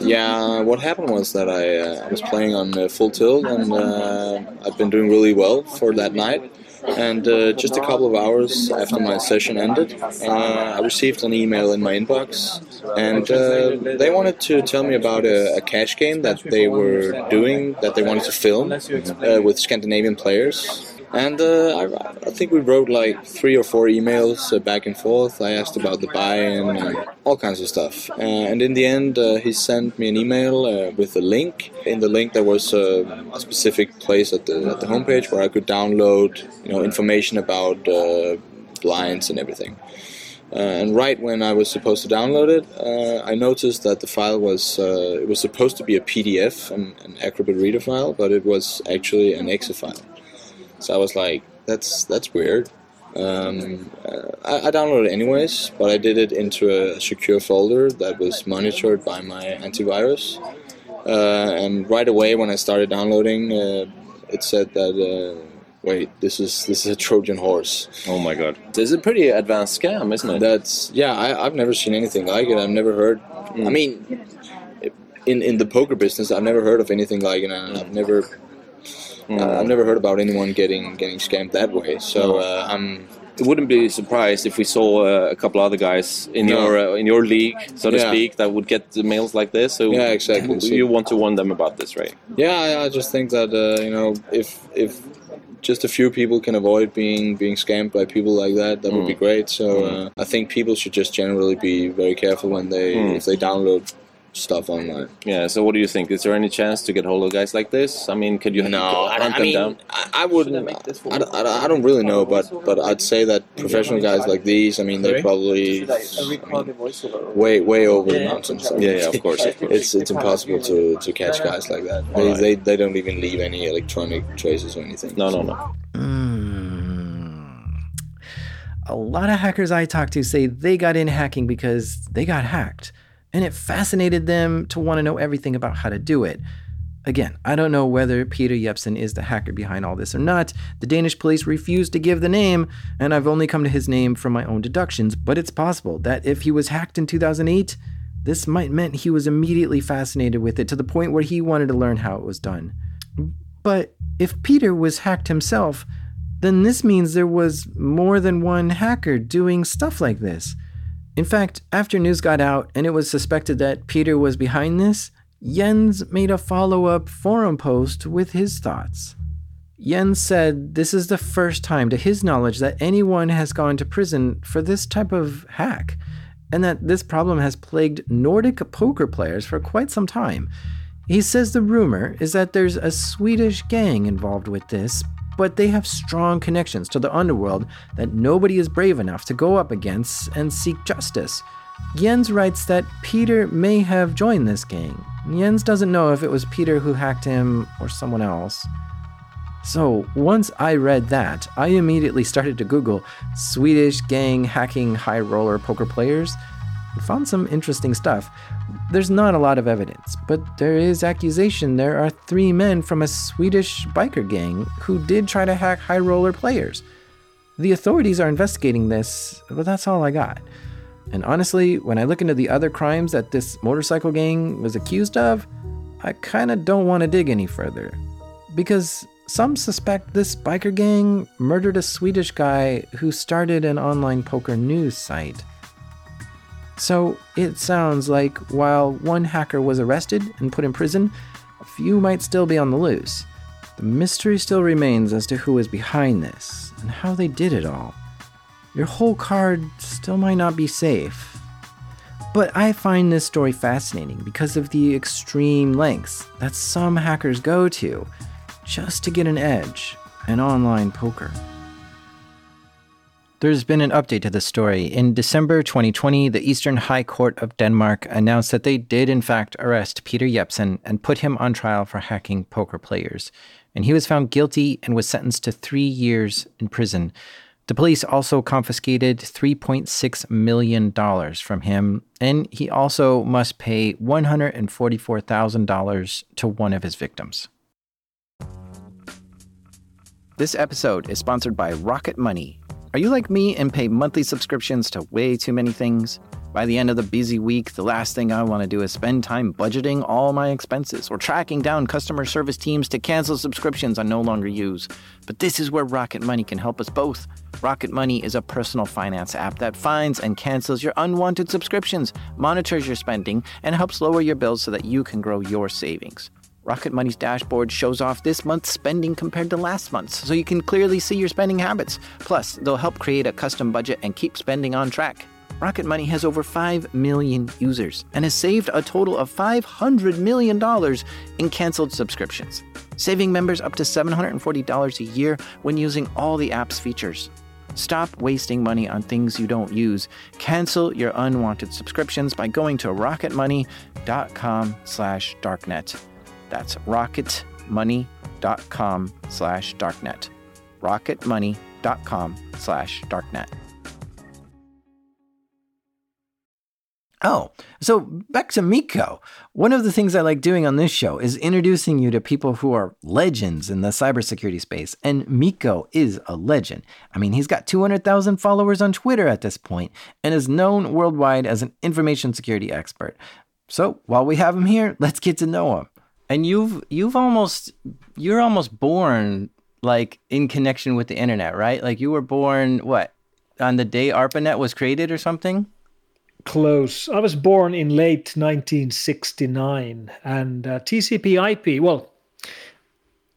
Yeah, what happened was that I, uh, was playing on uh, full tilt and uh, I've been doing really well for that night. And uh, just a couple of hours after my session ended, uh, I received an email in my inbox, and uh, they wanted to tell me about a, a, cash game that they were doing, that they wanted to film uh, with Scandinavian players. And uh, I, I, think we wrote like three or four emails uh, back and forth. I asked about the buy-in and all kinds of stuff. Uh, and in the end, uh, he sent me an email uh, with a link. In the link, there was uh, a specific place at the at the homepage where I could download, you know, information about blinds and everything. and right when I was supposed to download it, I noticed that the file was it was supposed to be a PDF, an, an Acrobat Reader file, but it was actually an exe file. So I was like, that's that's weird. Um, I, I, downloaded it anyways, but I did it into a secure folder that was monitored by my antivirus. Uh, and right away, when I started downloading, uh, it said that uh, wait, this is this is a Trojan horse. Oh my god, this is a pretty advanced scam, isn't it? That's yeah. I, have never seen anything like it. I've never heard. Mm. I mean, in in the poker business, I've never heard of anything like it. And I've never. Uh, I've never heard about anyone getting getting scammed that way. So uh, I'm. It wouldn't be surprised if we saw uh, a couple other guys in no. your uh, in your league, so to yeah. speak, that would get the mails like this. So yeah, exactly. You want to warn them about this, right? Yeah, I, I just think that uh, you know if if just a few people can avoid being being scammed by people like that, that mm. would be mm. great. So mm. uh, I think people should just generally be very careful when they mm. if they download stuff online. Yeah. So, what do you think? Is there any chance to get hold of guys like this? I mean, could you no, hunt I, them mean, down? I, wouldn't. I, I, I, don't really know, but but I'd say that professional guys like these, I mean, they're probably mean, way way over the mountains. I yeah, yeah, of course, of course. It's it's impossible to, to catch guys like that. They, right. they they don't even leave any electronic traces or anything. No, no, no. Mm. A lot of hackers I talk to say they got in hacking because they got hacked and it fascinated them to want to know everything about how to do it. Again, I don't know whether Peter Jepsen is the hacker behind all this or not. The Danish police refused to give the name, and I've only come to his name from my own deductions, but it's possible that if he was hacked in 2008, this might meant he was immediately fascinated with it to the point where he wanted to learn how it was done. But if Peter was hacked himself, then this means there was more than one hacker doing stuff like this. In fact, after news got out and it was suspected that Peter was behind this, Jens made a follow up forum post with his thoughts. Jens said this is the first time, to his knowledge, that anyone has gone to prison for this type of hack. and that this problem has plagued Nordic poker players for quite some time. He says the rumor is that there's a Swedish gang involved with this, but they have strong connections to the underworld that nobody is brave enough to go up against and seek justice. Jens writes that Peter may have joined this gang. Jens doesn't know if it was Peter who hacked him or someone else. So, once I read that, I immediately started to Google Swedish gang hacking high roller poker players found some interesting stuff. There's not a lot of evidence, but there is accusation there are three men from a Swedish biker gang who did try to hack high roller players. The authorities are investigating this, but that's all I got. And honestly, when I look into the other crimes that this motorcycle gang was accused of, I kinda don't want to dig any further. Because some suspect this biker gang murdered a Swedish guy who started an online poker news site. So it sounds like while one hacker was arrested and put in prison, a few might still be on the loose. The mystery still remains as to who is behind this and how they did it all. Your hole card still might not be safe. But I find this story fascinating because of the extreme lengths that some hackers go to just to get an edge in online poker. There's been an update to this story. In December 2020, the Eastern High Court of Denmark announced that they did, in fact, arrest Peter Jepsen and put him on trial for hacking poker players. And he was found guilty and was sentenced to three years in prison. The police also confiscated $3.6 million from him, and he also must pay $144,000 to one of his victims. This episode is sponsored by Rocket Money. Are you like me and pay monthly subscriptions to way too many things? By the end of the busy week, the last thing I want to do is spend time budgeting all my expenses or tracking down customer service teams to cancel subscriptions I no longer use. But this is where Rocket Money can help us both. Rocket Money is a personal finance app that finds and cancels your unwanted subscriptions, monitors your spending, and helps lower your bills so that you can grow your savings. Rocket Money's dashboard shows off this month's spending compared to last month's, so you can clearly see your spending habits. Plus, they'll help create a custom budget and keep spending on track. Rocket Money has over 5 million users and has saved a total of $500 million in canceled subscriptions, saving members up to $740 a year when using all the app's features. Stop wasting money on things you don't use. Cancel your unwanted subscriptions by going to rocketmoney.com/darknet. That's rocketmoney.com slash darknet. rocketmoney.com slash darknet. Oh, so back to Mikko. One of the things I like doing on this show is introducing you to people who are legends in the cybersecurity space, and Mikko is a legend. I mean, he's got 200,000 followers on Twitter at this point and is known worldwide as an information security expert. So while we have him here, let's get to know him. And you've you've almost you're almost born like in connection with the internet, right? Like you were born what on the day ARPANET was created or something? Close. I was born in late 1969, and uh, TCP/IP. Well,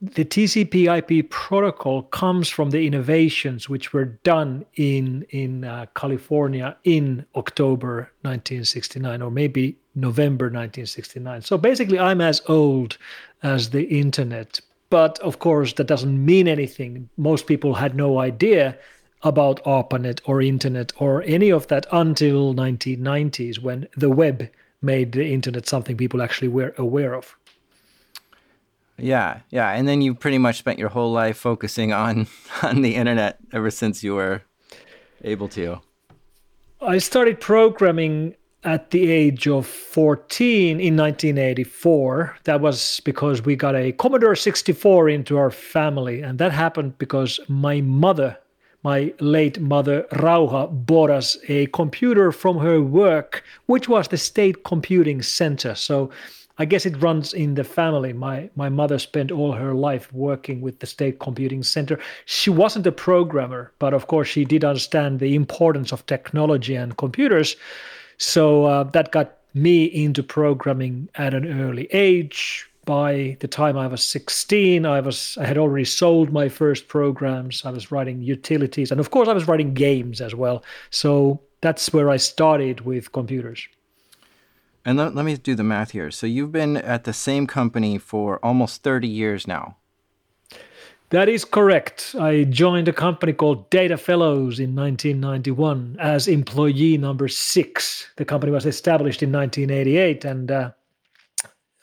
the TCP/IP protocol comes from the innovations which were done in in uh, California in October 1969, or maybe November 1969. So basically, I'm as old as the internet. But of course, that doesn't mean anything. Most people had no idea about ARPANET or internet or any of that until 1990s when the web made the internet something people actually were aware of. Yeah, yeah, and then you pretty much spent your whole life focusing on on the internet ever since you were able to. I started programming at the age of 14 in 1984. That was because we got a Commodore 64 into our family, and that happened because my mother my late mother Rauha bought us a computer from her work, which was the State Computing Center. So I guess it runs in the family. My my mother spent all her life working with the State Computing Center. She wasn't a programmer, but of course she did understand the importance of technology and computers. So uh, that got me into programming at an early age by the time I was 16, I was I had already sold my first programs. I was writing utilities, and of course, I was writing games as well. So that's where I started with computers. And let, let me do the math here. So you've been at the same company for almost 30 years now. That is correct. I joined a company called Data Fellows in 1991 as employee number six. The company was established in 1988, and uh,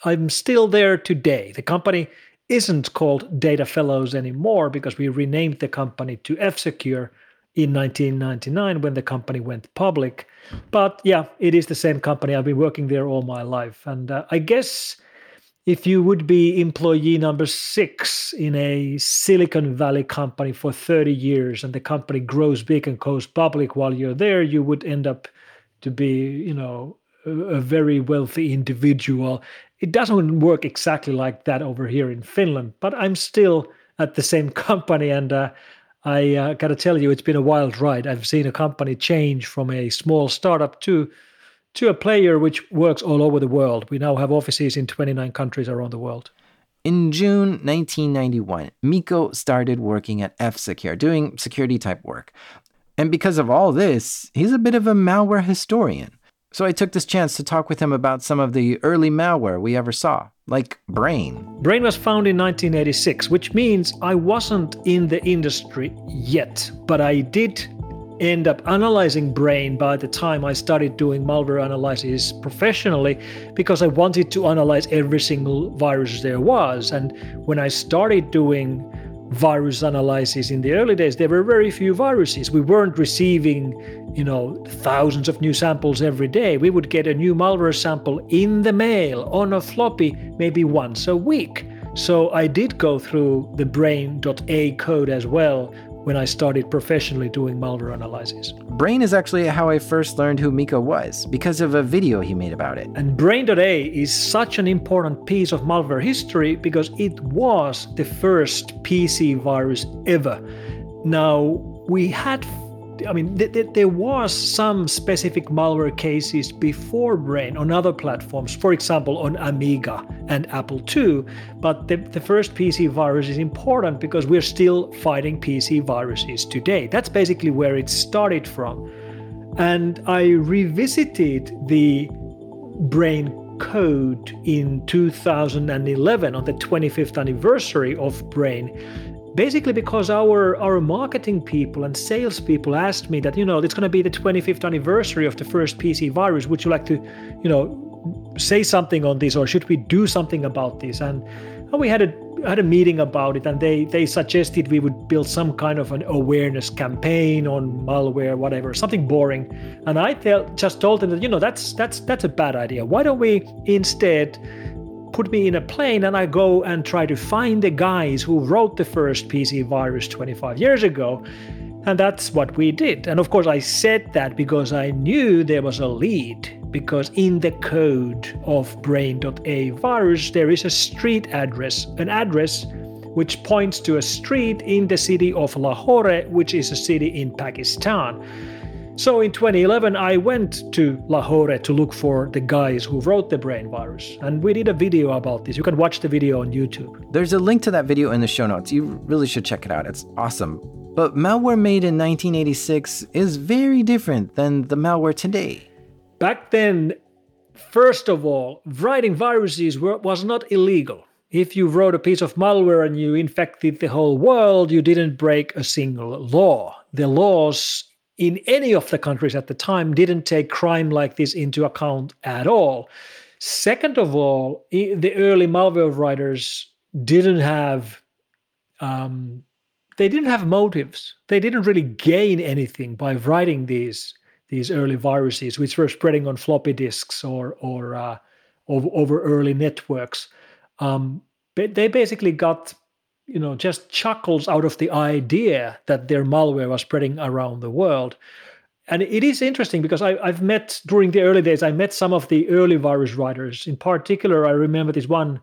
I'm still there today. The company isn't called Data Fellows anymore because we renamed the company to F Secure in 1999 when the company went public. But yeah, it is the same company. I've been working there all my life. And uh, I guess if you would be employee number six in a Silicon Valley company for 30 years and the company grows big and goes public while you're there, you would end up to be, you know, a, very wealthy individual. It doesn't work exactly like that over here in Finland, but I'm still at the same company and uh, I uh, got to tell you, it's been a wild ride. I've seen a company change from a small startup to to a player which works all over the world. We now have offices in 29 countries around the world. In June 1991, Mikko started working at F Secure, doing security type work. And because of all this, he's a bit of a malware historian. So I took this chance to talk with him about some of the early malware we ever saw, like Brain. Brain was found in 1986, which means I wasn't in the industry yet, but I did end up analyzing Brain by the time I started doing malware analysis professionally because I wanted to analyze every single virus there was. And when I started doing virus analysis in the early days, there were very few viruses. We weren't receiving, you know, thousands of new samples every day. We would get a new malware sample in the mail on a floppy maybe once a week. So I did go through the brain.a code as well when I started professionally doing malware analysis. Brain is actually how I first learned who Mikko was, because of a video he made about it. And Brain.a is such an important piece of malware history because it was the first PC virus ever. Now, we had I mean, th- th- there was some specific malware cases before Brain on other platforms, for example, on Amiga and Apple II. But the, the first PC virus is important because we're still fighting PC viruses today. That's basically where it started from. And I revisited the Brain code in 2011 on the 25th anniversary of Brain basically because our our marketing people and sales people asked me that you know it's going to be the 25th anniversary of the first PC virus. Would you like to, you know, say something on this, or should we do something about this? And, and we had a had a meeting about it, and they they suggested we would build some kind of an awareness campaign on malware, whatever, something boring. And I tell, just told them that you know that's that's that's a bad idea. Why don't we instead put me in a plane and I go and try to find the guys who wrote the first PC virus 25 years ago. And that's what we did. And of course, I said that because I knew there was a lead. Because in the code of brain.a virus, there is a street address, an address which points to a street in the city of Lahore, which is a city in Pakistan. So in 2011, I went to Lahore to look for the guys who wrote the brain virus. And we did a video about this. You can watch the video on YouTube. There's a link to that video in the show notes. You really should check it out. It's awesome. But malware made in 1986 is very different than the malware today. Back then, first of all, writing viruses were, was not illegal. If you wrote a piece of malware and you infected the whole world, you didn't break a single law. The laws in any of the countries at the time didn't take crime like this into account at all. Second of all, the early malware writers didn't have um, they didn't have motives. They didn't really gain anything by writing these these early viruses, which were spreading on floppy disks or or uh, over, over early networks. Um, but they basically got you know just chuckles out of the idea that their malware was spreading around the world. And it is interesting because I, have met during the early days i met some of the early virus writers. In particular i remember this one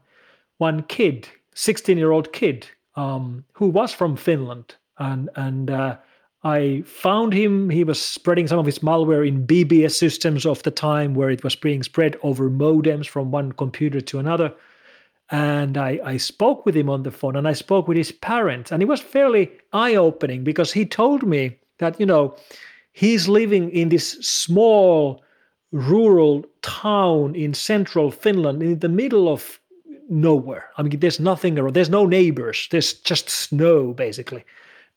one kid 16 year old kid um, who was from finland. And and uh, i found him. He was spreading some of his malware in bbs systems of the time where it was being spread over modems from one computer to another and I, I spoke with him on the phone and I spoke with his parents. And it was fairly eye opening because he told me that, you know, He's living in this small rural town in central Finland in the middle of nowhere. I mean, there's nothing around, there's no neighbors, there's just snow basically.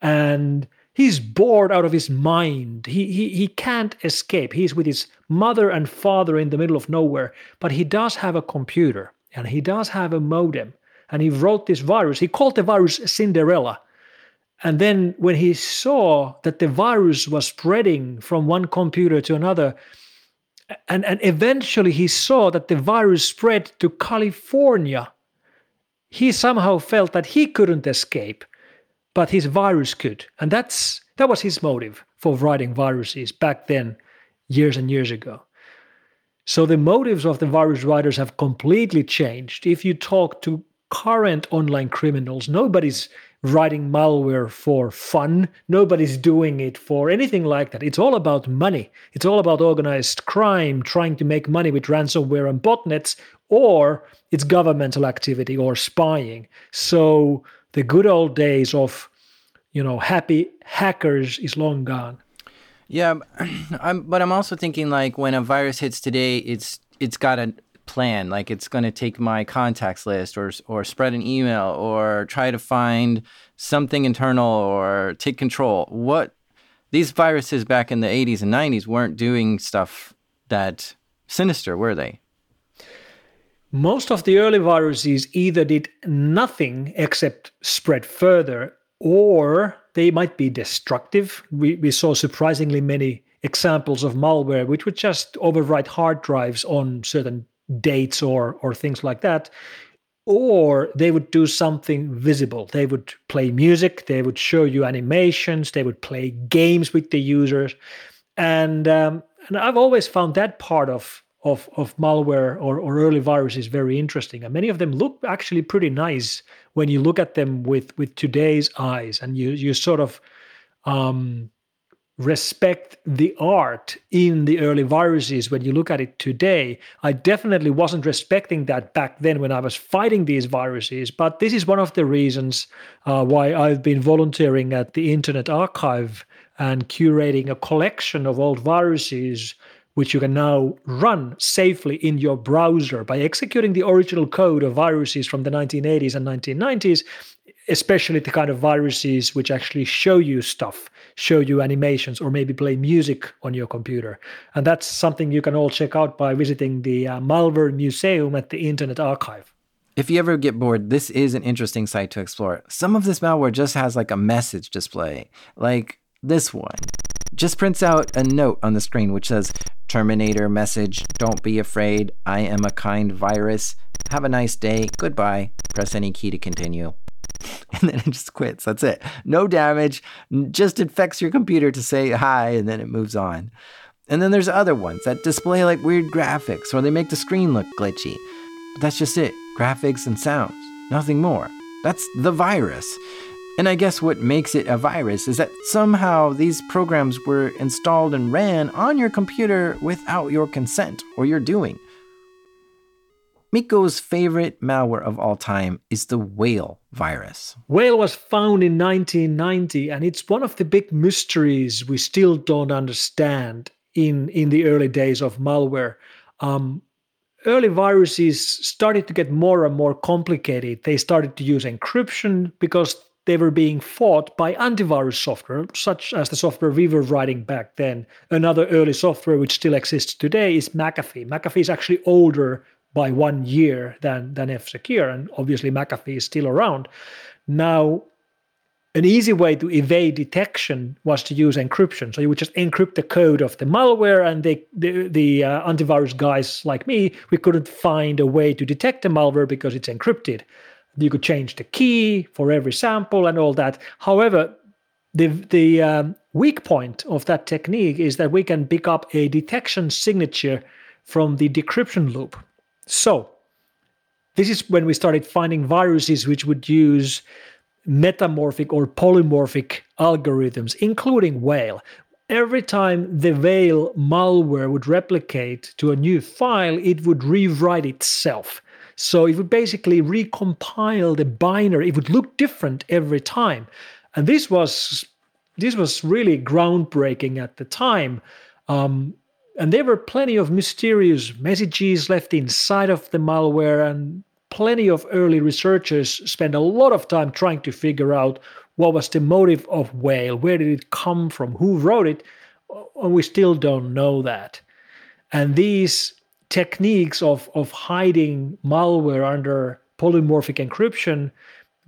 And he's bored out of his mind. He, he, he can't escape. He's with his mother and father in the middle of nowhere, but he does have a computer and he does have a modem. And he wrote this virus. He called the virus Cinderella. And then when he saw that the virus was spreading from one computer to another, and, and eventually he saw that the virus spread to California. He somehow felt that he couldn't escape, but his virus could. And that's that was his motive for writing viruses back then, years and years ago. So the motives of the virus writers have completely changed. If you talk to current online criminals, nobody's writing malware for fun. Nobody's doing it for anything like that. It's all about money. It's all about organized crime, trying to make money with ransomware and botnets, or it's governmental activity or spying. So the good old days of, you know, happy hackers is long gone. Yeah, um, I'm, but I'm also thinking like when a virus hits today, it's it's got a plan. Like it's going to take my contacts list or or spread an email or try to find something internal or take control. What these viruses back in the 80s and 90s weren't doing stuff that sinister, were they? Most of the early viruses either did nothing except spread further or they might be destructive. We, we saw surprisingly many examples of malware which would just overwrite hard drives on certain dates or or things like that. Or they would do something visible. They would play music they would show you animations they would play games with the users. And um, and i've always found that part of of, of malware or, or early viruses very interesting. And many of them look actually pretty nice when you look at them with with today's eyes and you you sort of um, respect the art in the early viruses when you look at it today. I definitely wasn't respecting that back then when I was fighting these viruses, but this is one of the reasons uh, why I've been volunteering at the Internet Archive and curating a collection of old viruses which you can now run safely in your browser by executing the original code of viruses from the 1980s and 1990s especially the kind of viruses which actually show you stuff, show you animations, or maybe play music on your computer. And that's something you can all check out by visiting the uh, Malware Museum at the Internet Archive. If you ever get bored, this is an interesting site to explore. Some of this malware just has like a message display, like this one. Just prints out a note on the screen which says, Terminator message, don't be afraid, I am a kind virus. Have a nice day, goodbye. Press any key to continue. and then it just quits. That's it. No damage, just infects your computer to say hi, and then it moves on. And then there's other ones that display like weird graphics or they make the screen look glitchy. But that's just it graphics and sounds, nothing more. That's the virus. And I guess what makes it a virus is that somehow these programs were installed and ran on your computer without your consent or your doing. Mikko's favorite malware of all time is the whale virus. Whale was found in 1990, and it's one of the big mysteries we still don't understand in, in the early days of malware. Um, early viruses started to get more and more complicated. They started to use encryption because they were being fought by antivirus software, such as the software we were writing back then. Another early software which still exists today is McAfee. McAfee is actually older by one year than than F-Secure, and obviously McAfee is still around. Now, an easy way to evade detection was to use encryption. So you would just encrypt the code of the malware, and the the, the uh, antivirus guys like me, we couldn't find a way to detect the malware because it's encrypted. You could change the key for every sample and all that. However, the the um, weak point of that technique is that we can pick up a detection signature from the decryption loop. So, this is when we started finding viruses which would use metamorphic or polymorphic algorithms, including Whale. Every time the Whale malware would replicate to a new file, it would rewrite itself. So it would basically recompile the binary. It would look different every time. And this was this was really groundbreaking at the time. Um, and there were plenty of mysterious messages left inside of the malware, and plenty of early researchers spent a lot of time trying to figure out what was the motive of Whale, where did it come from, who wrote it, and we still don't know that. And these techniques of, of hiding malware under polymorphic encryption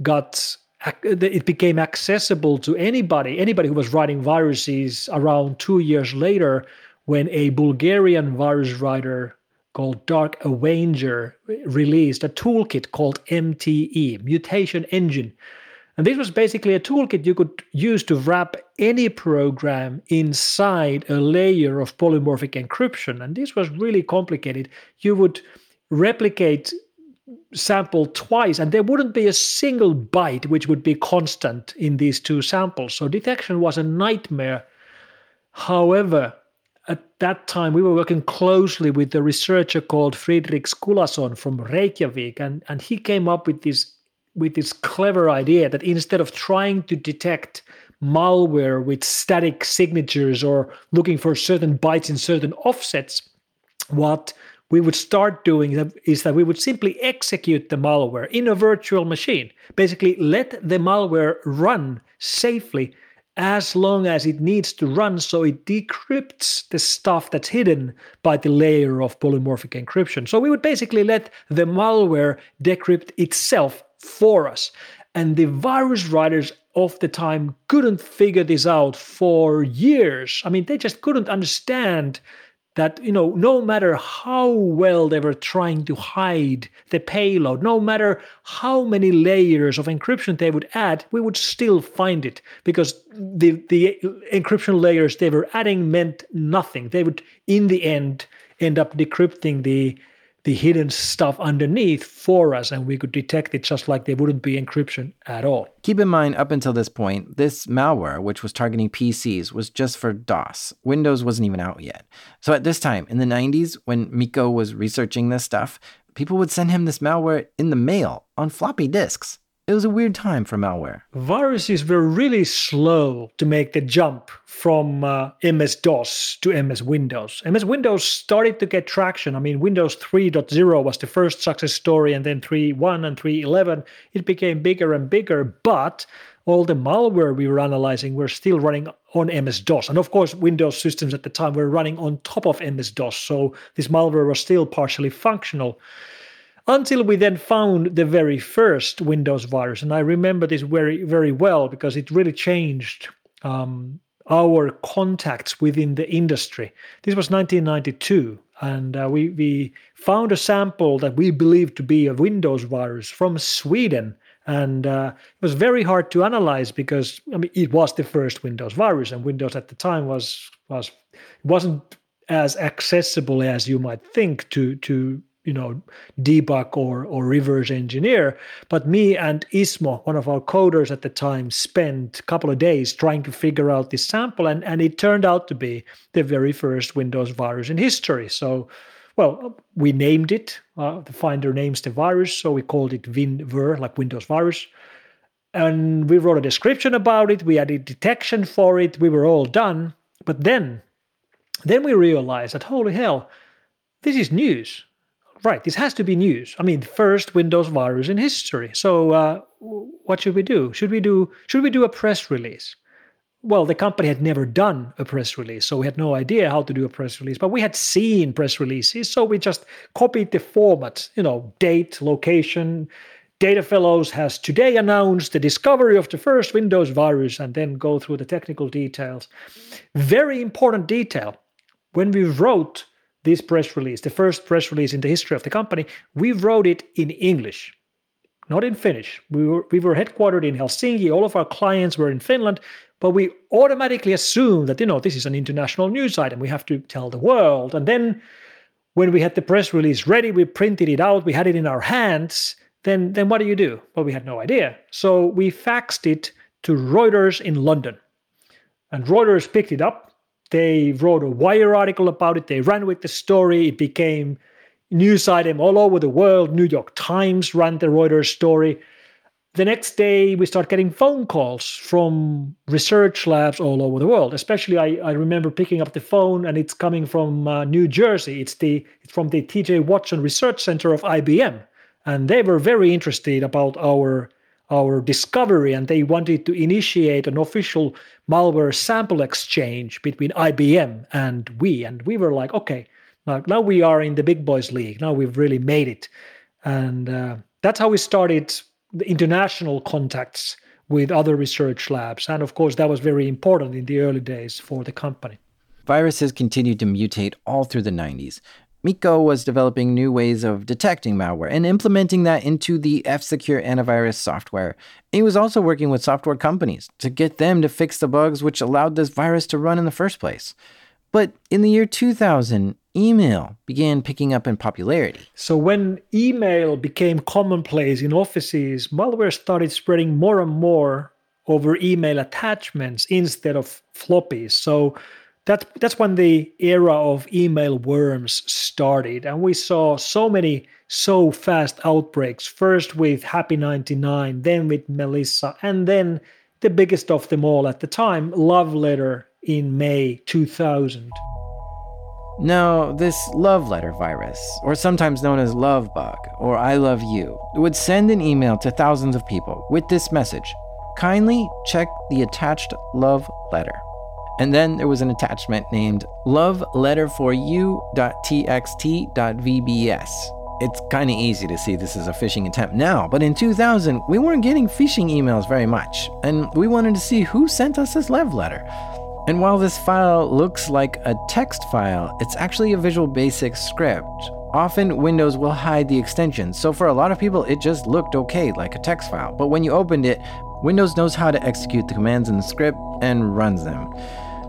got it became accessible to anybody anybody who was writing viruses around two years later when a bulgarian virus writer called dark avenger released a toolkit called mte mutation engine and this was basically a toolkit you could use to wrap any program inside a layer of polymorphic encryption. And this was really complicated. You would replicate sample twice, and there wouldn't be a single byte which would be constant in these two samples. So detection was a nightmare. However, at that time, we were working closely with a researcher called Fridrik Skulason from Reykjavik, and, and he came up with this with this clever idea that instead of trying to detect malware with static signatures or looking for certain bytes in certain offsets, what we would start doing is that we would simply execute the malware in a virtual machine. Basically, let the malware run safely as long as it needs to run so it decrypts the stuff that's hidden by the layer of polymorphic encryption. So we would basically let the malware decrypt itself for us. And the virus writers of the time couldn't figure this out for years. I mean, they just couldn't understand that, you know, no matter how well they were trying to hide the payload, no matter how many layers of encryption they would add, we would still find it because the, the encryption layers they were adding meant nothing. They would, in the end, end up decrypting the the hidden stuff underneath for us and we could detect it just like there wouldn't be encryption at all. Keep in mind, up until this point, this malware, which was targeting PCs, was just for DOS. Windows wasn't even out yet. So at this time, in the 90s, when Mikko was researching this stuff, people would send him this malware in the mail on floppy disks it was a weird time for malware. Viruses were really slow to make the jump from uh, MS DOS to MS Windows. MS Windows started to get traction. I mean, Windows 3.0 was the first success story, and then 3.1 and 3.11, it became bigger and bigger. But all the malware we were analyzing were still running on MS DOS. And of course, Windows systems at the time were running on top of MS DOS. So this malware was still partially functional until we then found the very first Windows virus. And I remember this very, very well because it really changed um, our contacts within the industry. This was 1992, and uh, we, we found a sample that we believed to be a Windows virus from Sweden. And uh, it was very hard to analyze because I mean it was the first Windows virus, and Windows at the time was was wasn't as accessible as you might think to to you know debug or or reverse engineer. But me and ismo one of our coders at the time spent a couple of days trying to figure out this sample and and it turned out to be the very first windows virus in history. So well we named it uh, the finder names the virus so we called it winver like windows virus. And we wrote a description about it we added detection for it we were all done. But then then we realized that holy hell this is news right, this has to be news. I mean, first Windows virus in history. So uh, what should we do? Should we do should we do a press release? Well, the company had never done a press release, so we had no idea how to do a press release. But we had seen press releases, so we just copied the format. You know, date, location. Data Fellows has today announced the discovery of the first Windows virus, and then go through the technical details. Very important detail. When we wrote this press release, the first press release in the history of the company, we wrote it in English, not in Finnish. We were, we were headquartered in Helsinki. All of our clients were in Finland, but we automatically assumed that, you know, this is an international news item. We have to tell the world. And then when we had the press release ready, we printed it out, we had it in our hands. Then, then what do you do? Well, we had no idea. So we faxed it to Reuters in London. And Reuters picked it up they wrote a wire article about it. They ran with the story. It became news item all over the world. New York Times ran the Reuters story. the next day we start getting phone calls from research labs all over the world especially i, I remember picking up the phone and it's coming from uh, new jersey it's the it's from the tj watson research center of ibm and they were very interested about our our discovery and they wanted to initiate an official malware sample exchange between ibm and we and we were like okay now, now we are in the big boys league now we've really made it and uh, that's how we started the international contacts with other research labs. And of course, that was very important in the early days for the company. Viruses continued to mutate all through the 90s. Mikko was developing new ways of detecting malware and implementing that into the F Secure antivirus software. he was also working with software companies to get them to fix the bugs which allowed this virus to run in the first place. But in the year 2000, email began picking up in popularity. So, when email became commonplace in offices, malware started spreading more and more over email attachments instead of floppies. So, that, that's when the era of email worms started. And we saw so many so fast outbreaks first with Happy 99, then with Melissa, and then the biggest of them all at the time, Love Letter in May 2000. Now, this love letter virus, or sometimes known as love bug or I love you, would send an email to thousands of people with this message Kindly check the attached love letter. And then there was an attachment named loveletterforyou.txt.vbs. It's kind of easy to see this is a phishing attempt now, but in 2000, we weren't getting phishing emails very much, and we wanted to see who sent us this love letter. And while this file looks like a text file, it's actually a Visual Basic script. Often Windows will hide the extensions, so for a lot of people it just looked okay like a text file. But when you opened it, Windows knows how to execute the commands in the script and runs them.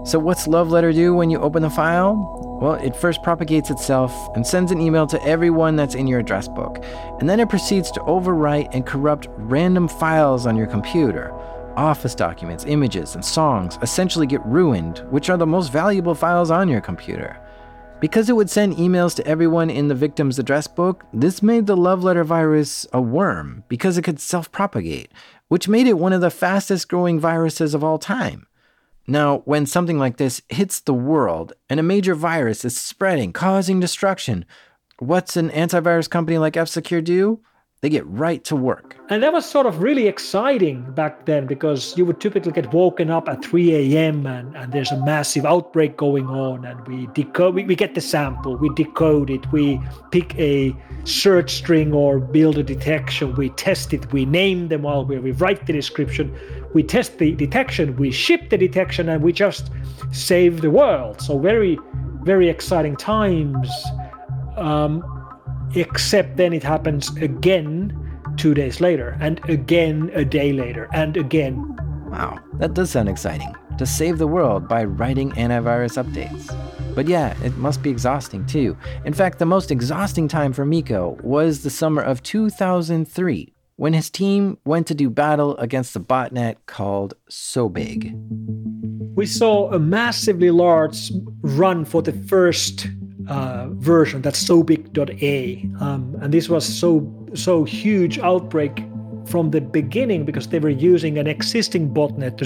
So what's Love Letter do when you open the file? Well, it first propagates itself and sends an email to everyone that's in your address book. And then it proceeds to overwrite and corrupt random files on your computer office documents, images, and songs essentially get ruined, which are the most valuable files on your computer. Because it would send emails to everyone in the victim's address book, this made the love letter virus a worm because it could self propagate, which made it one of the fastest growing viruses of all time. Now, when something like this hits the world and a major virus is spreading, causing destruction, what's an antivirus company like F Secure do? They get right to work. And that was sort of really exciting back then because you would typically get woken up at 3 a.m. And, and there's a massive outbreak going on. And we decode, we, we get the sample, we decode it, we pick a search string or build a detection, we test it, we name them while we, write the description, we test the detection, we ship the detection, and we just save the world. So, very, very exciting times. Um, except then it happens again two days later, and again a day later, and again. Wow, that does sound exciting. To save the world by writing antivirus updates. But yeah, it must be exhausting too. In fact, the most exhausting time for Mikko was the summer of 2003 when his team went to do battle against the botnet called SoBig. We saw a massively large run for the first uh, version that's SoBig.a, um, and this was so so huge outbreak from the beginning because they were using an existing botnet to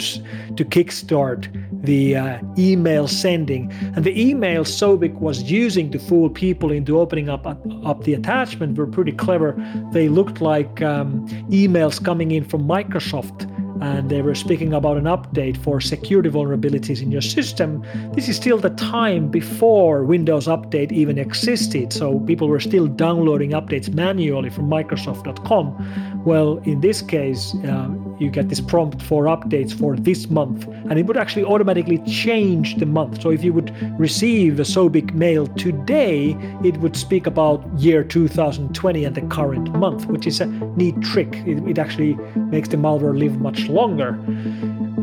to kickstart the uh, email sending, and the email SoBig was using to fool people into opening up up the attachment were pretty clever. They looked like um, emails coming in from Microsoft and they were speaking about an update for security vulnerabilities in your system. This is still the time before Windows Update even existed, so people were still downloading updates manually from Microsoft.com. Well, in this case, uh, you get this prompt for updates for this month, and it would actually automatically change the month. So if you would receive a SoBig mail today, it would speak about year 2020 and the current month, which is a neat trick. It, it actually makes the malware live much longer.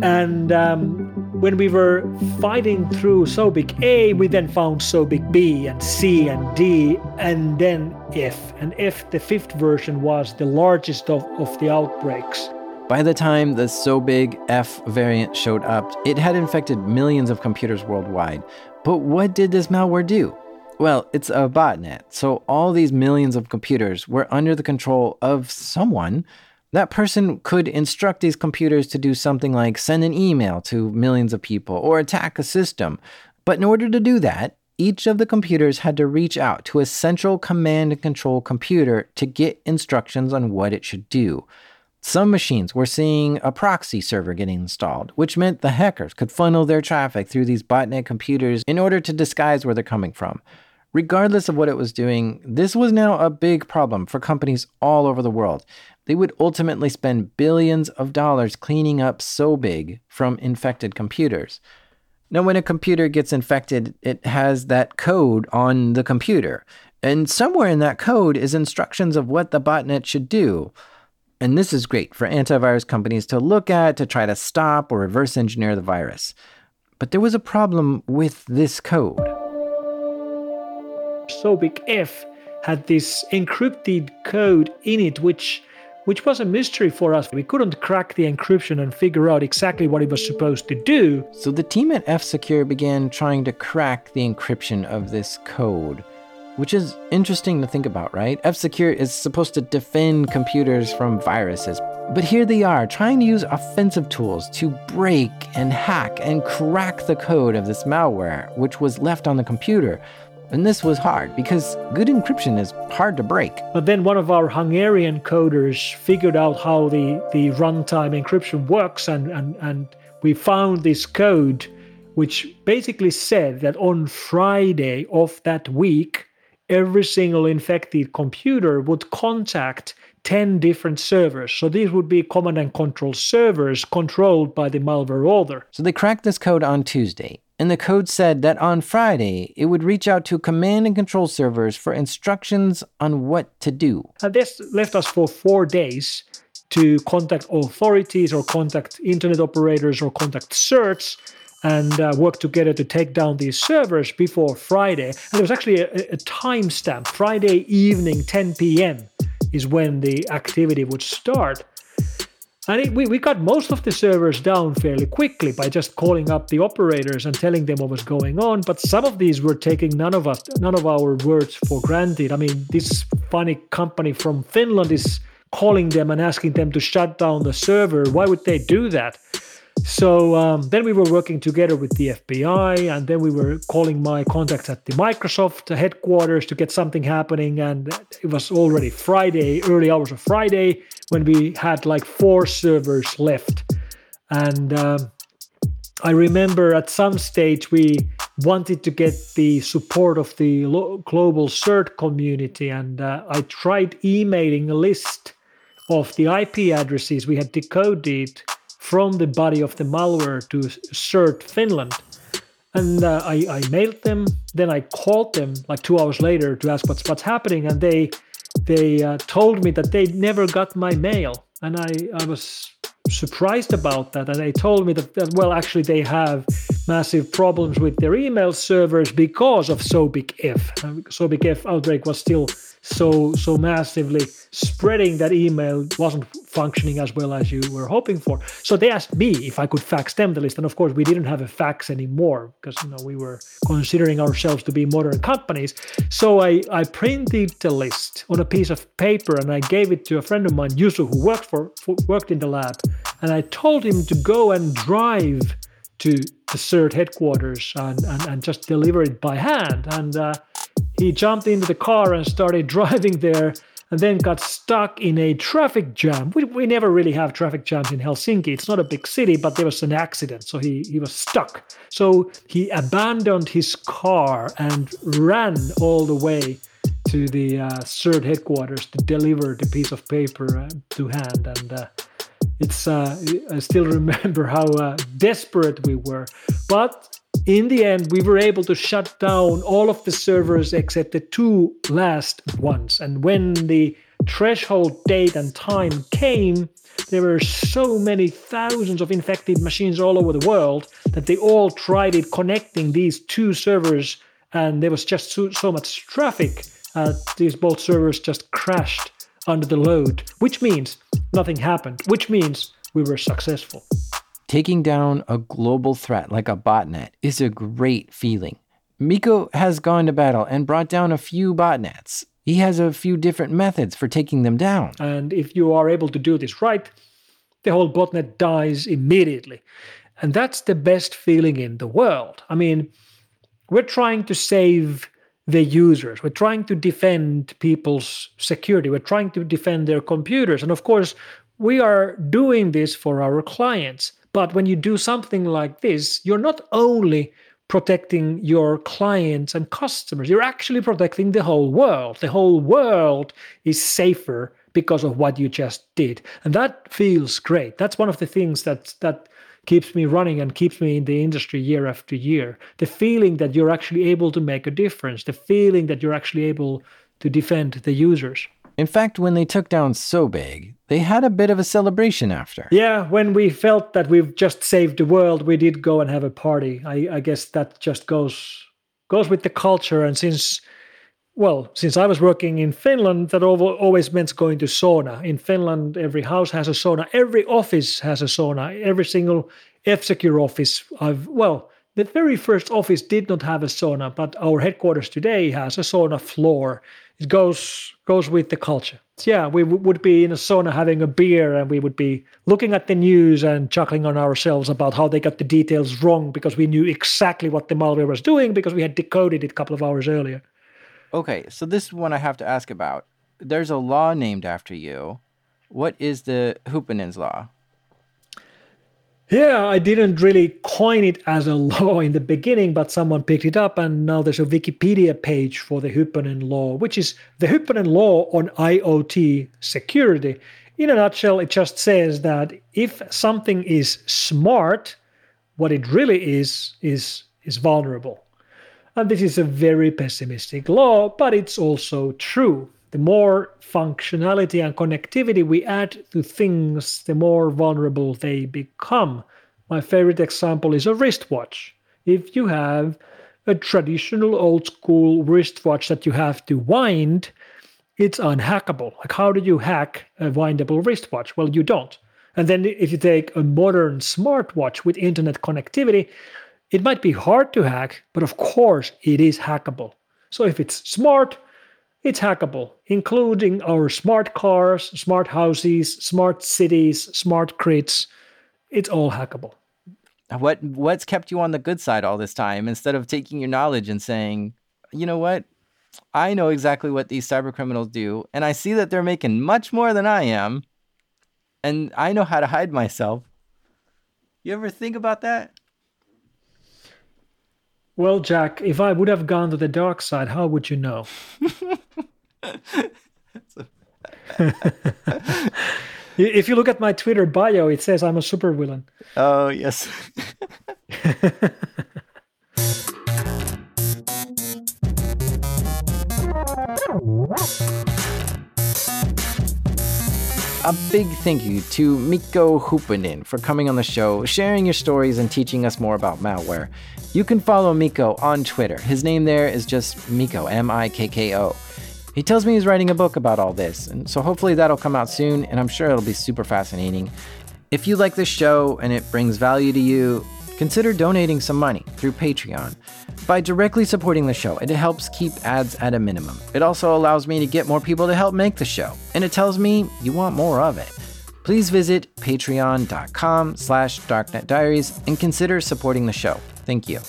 And um, when we were fighting through SoBig A, we then found SoBig B and C and D, and then F. And F, the fifth version, was the largest of, of the outbreaks. By the time the SoBig F variant showed up, it had infected millions of computers worldwide. But what did this malware do? Well, it's a botnet, so all these millions of computers were under the control of someone That person could instruct these computers to do something like send an email to millions of people or attack a system. But in order to do that, each of the computers had to reach out to a central command and control computer to get instructions on what it should do. Some machines were seeing a proxy server getting installed, which meant the hackers could funnel their traffic through these botnet computers in order to disguise where they're coming from. Regardless of what it was doing, this was now a big problem for companies all over the world. They would ultimately spend billions of dollars cleaning up SoBig from infected computers. Now, when a computer gets infected, it has that code on the computer. And somewhere in that code is instructions of what the botnet should do. And this is great for antivirus companies to look at to try to stop or reverse engineer the virus. But there was a problem with this code. SoBig F had this encrypted code in it, which which was a mystery for us. We couldn't crack the encryption and figure out exactly what it was supposed to do. So the team at F Secure began trying to crack the encryption of this code, which is interesting to think about, right? F Secure is supposed to defend computers from viruses. But here they are trying to use offensive tools to break and hack and crack the code of this malware, which was left on the computer. And this was hard because good encryption is hard to break. But then one of our Hungarian coders figured out how the, the runtime encryption works, and, and, and we found this code which basically said that on Friday of that week, every single infected computer would contact 10 different servers. So these would be command and control servers controlled by the malware author. So they cracked this code on Tuesday. And the code said that on Friday, it would reach out to command and control servers for instructions on what to do. And this left us for four days to contact authorities or contact internet operators or contact certs and uh, work together to take down these servers before Friday. And there was actually a, a timestamp Friday evening, 10 p.m. is when the activity would start. And it, we, we got most of the servers down fairly quickly by just calling up the operators and telling them what was going on. But some of these were taking none of us, none of our words for granted. I mean, this funny company from Finland is calling them and asking them to shut down the server. Why would they do that? So um, then we were working together with the FBI, and then we were calling my contacts at the Microsoft headquarters to get something happening. And it was already Friday, early hours of Friday, when we had like four servers left. And um, I remember at some stage we wanted to get the support of the global CERT community, and uh, I tried emailing a list of the IP addresses we had decoded from the body of the malware to CERT Finland. And uh, I, I mailed them. Then I called them like two hours later to ask what's what's happening, and they they uh, told me that they never got my mail, and I I was surprised about that. And they told me that, that well, actually they have massive problems with their email servers because of SoBig F. SoBig F outbreak was still so so massively spreading that email wasn't functioning as well as you were hoping for. So they asked me if I could fax them the list, and of course we didn't have a fax anymore because you know we were considering ourselves to be modern companies. So I I printed the list on a piece of paper and I gave it to a friend of mine, Yusu, who worked for, for worked in the lab, and I told him to go and drive to the CERT headquarters and, and, and just deliver it by hand. And uh, he jumped into the car and started driving there and then got stuck in a traffic jam. We, we never really have traffic jams in Helsinki. It's not a big city, but there was an accident. So he, he was stuck. So he abandoned his car and ran all the way to the uh, CERT headquarters to deliver the piece of paper uh, to hand. And uh, it's uh, I still remember how uh, desperate we were. But in the end, we were able to shut down all of the servers except the two last ones. And when the threshold date and time came, there were so many thousands of infected machines all over the world that they all tried it connecting these two servers, and there was just so, so much traffic. Uh, these both servers just crashed under the load, which means nothing happened, which means we were successful. Taking down a global threat like a botnet is a great feeling. Mikko has gone to battle and brought down a few botnets. He has a few different methods for taking them down. And if you are able to do this right, the whole botnet dies immediately. And that's the best feeling in the world. I mean, we're trying to save the users. We're trying to defend people's security. We're trying to defend their computers. And of course, we are doing this for our clients. But when you do something like this, you're not only protecting your clients and customers, you're actually protecting the whole world. The whole world is safer because of what you just did. And that feels great. That's one of the things that that keeps me running and keeps me in the industry year after year. The feeling that you're actually able to make a difference, the feeling that you're actually able to defend the users. In fact, when they took down SoBig, they had a bit of a celebration after. Yeah, when we felt that we've just saved the world, we did go and have a party. I, I guess that just goes goes with the culture. And since well, since I was working in Finland, that always meant going to sauna. In Finland, every house has a sauna. Every office has a sauna. Every single F-Secure office. I've well, the very first office did not have a sauna, but our headquarters today has a sauna floor. It goes goes with the culture. Yeah, we w- would be in a sauna having a beer, and we would be looking at the news and chuckling on ourselves about how they got the details wrong because we knew exactly what the malware was doing because we had decoded it a couple of hours earlier. Okay, so this one I have to ask about. There's a law named after you. What is the Hyppönen's law? Yeah, I didn't really coin it as a law in the beginning, but someone picked it up, and now there's a Wikipedia page for the Hyppönen law, which is the Hyppönen law on IoT security. In a nutshell, it just says that if something is smart, what it really is is is vulnerable. And this is a very pessimistic law, but it's also true. The more functionality and connectivity we add to things, the more vulnerable they become. My favorite example is a wristwatch. If you have a traditional old school wristwatch that you have to wind, it's unhackable. Like, how do you hack a windable wristwatch? Well, you don't. And then if you take a modern smartwatch with internet connectivity, it might be hard to hack, but of course it is hackable. So if it's smart, it's hackable, including our smart cars, smart houses, smart cities, smart grids. It's all hackable. What what's kept you on the good side all this time instead of taking your knowledge and saying, you know what? I know exactly what these cyber criminals do, and I see that they're making much more than I am, and I know how to hide myself. You ever think about that? Well, Jack, if I would have gone to the dark side, how would you know? if you look at my Twitter bio, it says I'm a supervillain. Oh, yes. A big thank you to Mikko Hyppönen for coming on the show, sharing your stories, and teaching us more about malware. You can follow Mikko on Twitter. His name there is just Mikko, M I K K O. He tells me he's writing a book about all this, and so hopefully that'll come out soon, and I'm sure it'll be super fascinating. If you like this show and it brings value to you, consider donating some money through Patreon. By directly supporting the show, it helps keep ads at a minimum. It also allows me to get more people to help make the show, and it tells me you want more of it. Please visit patreon.com slash darknetdiaries and consider supporting the show. Thank you.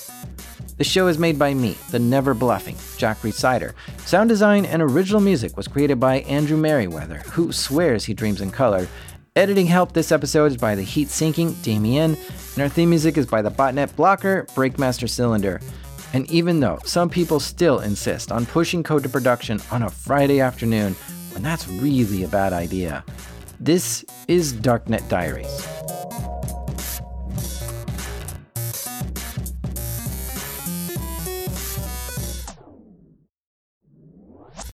The show is made by me, the never bluffing Jack Rhysider. Sound design and original music was created by Andrew Merriweather, who swears he dreams in color. Editing help this episode is by the heat sinking Damien, and our theme music is by the botnet blocker Breakmaster Cylinder. And even though some people still insist on pushing code to production on a Friday afternoon, when that's really a bad idea, this is Darknet Diaries.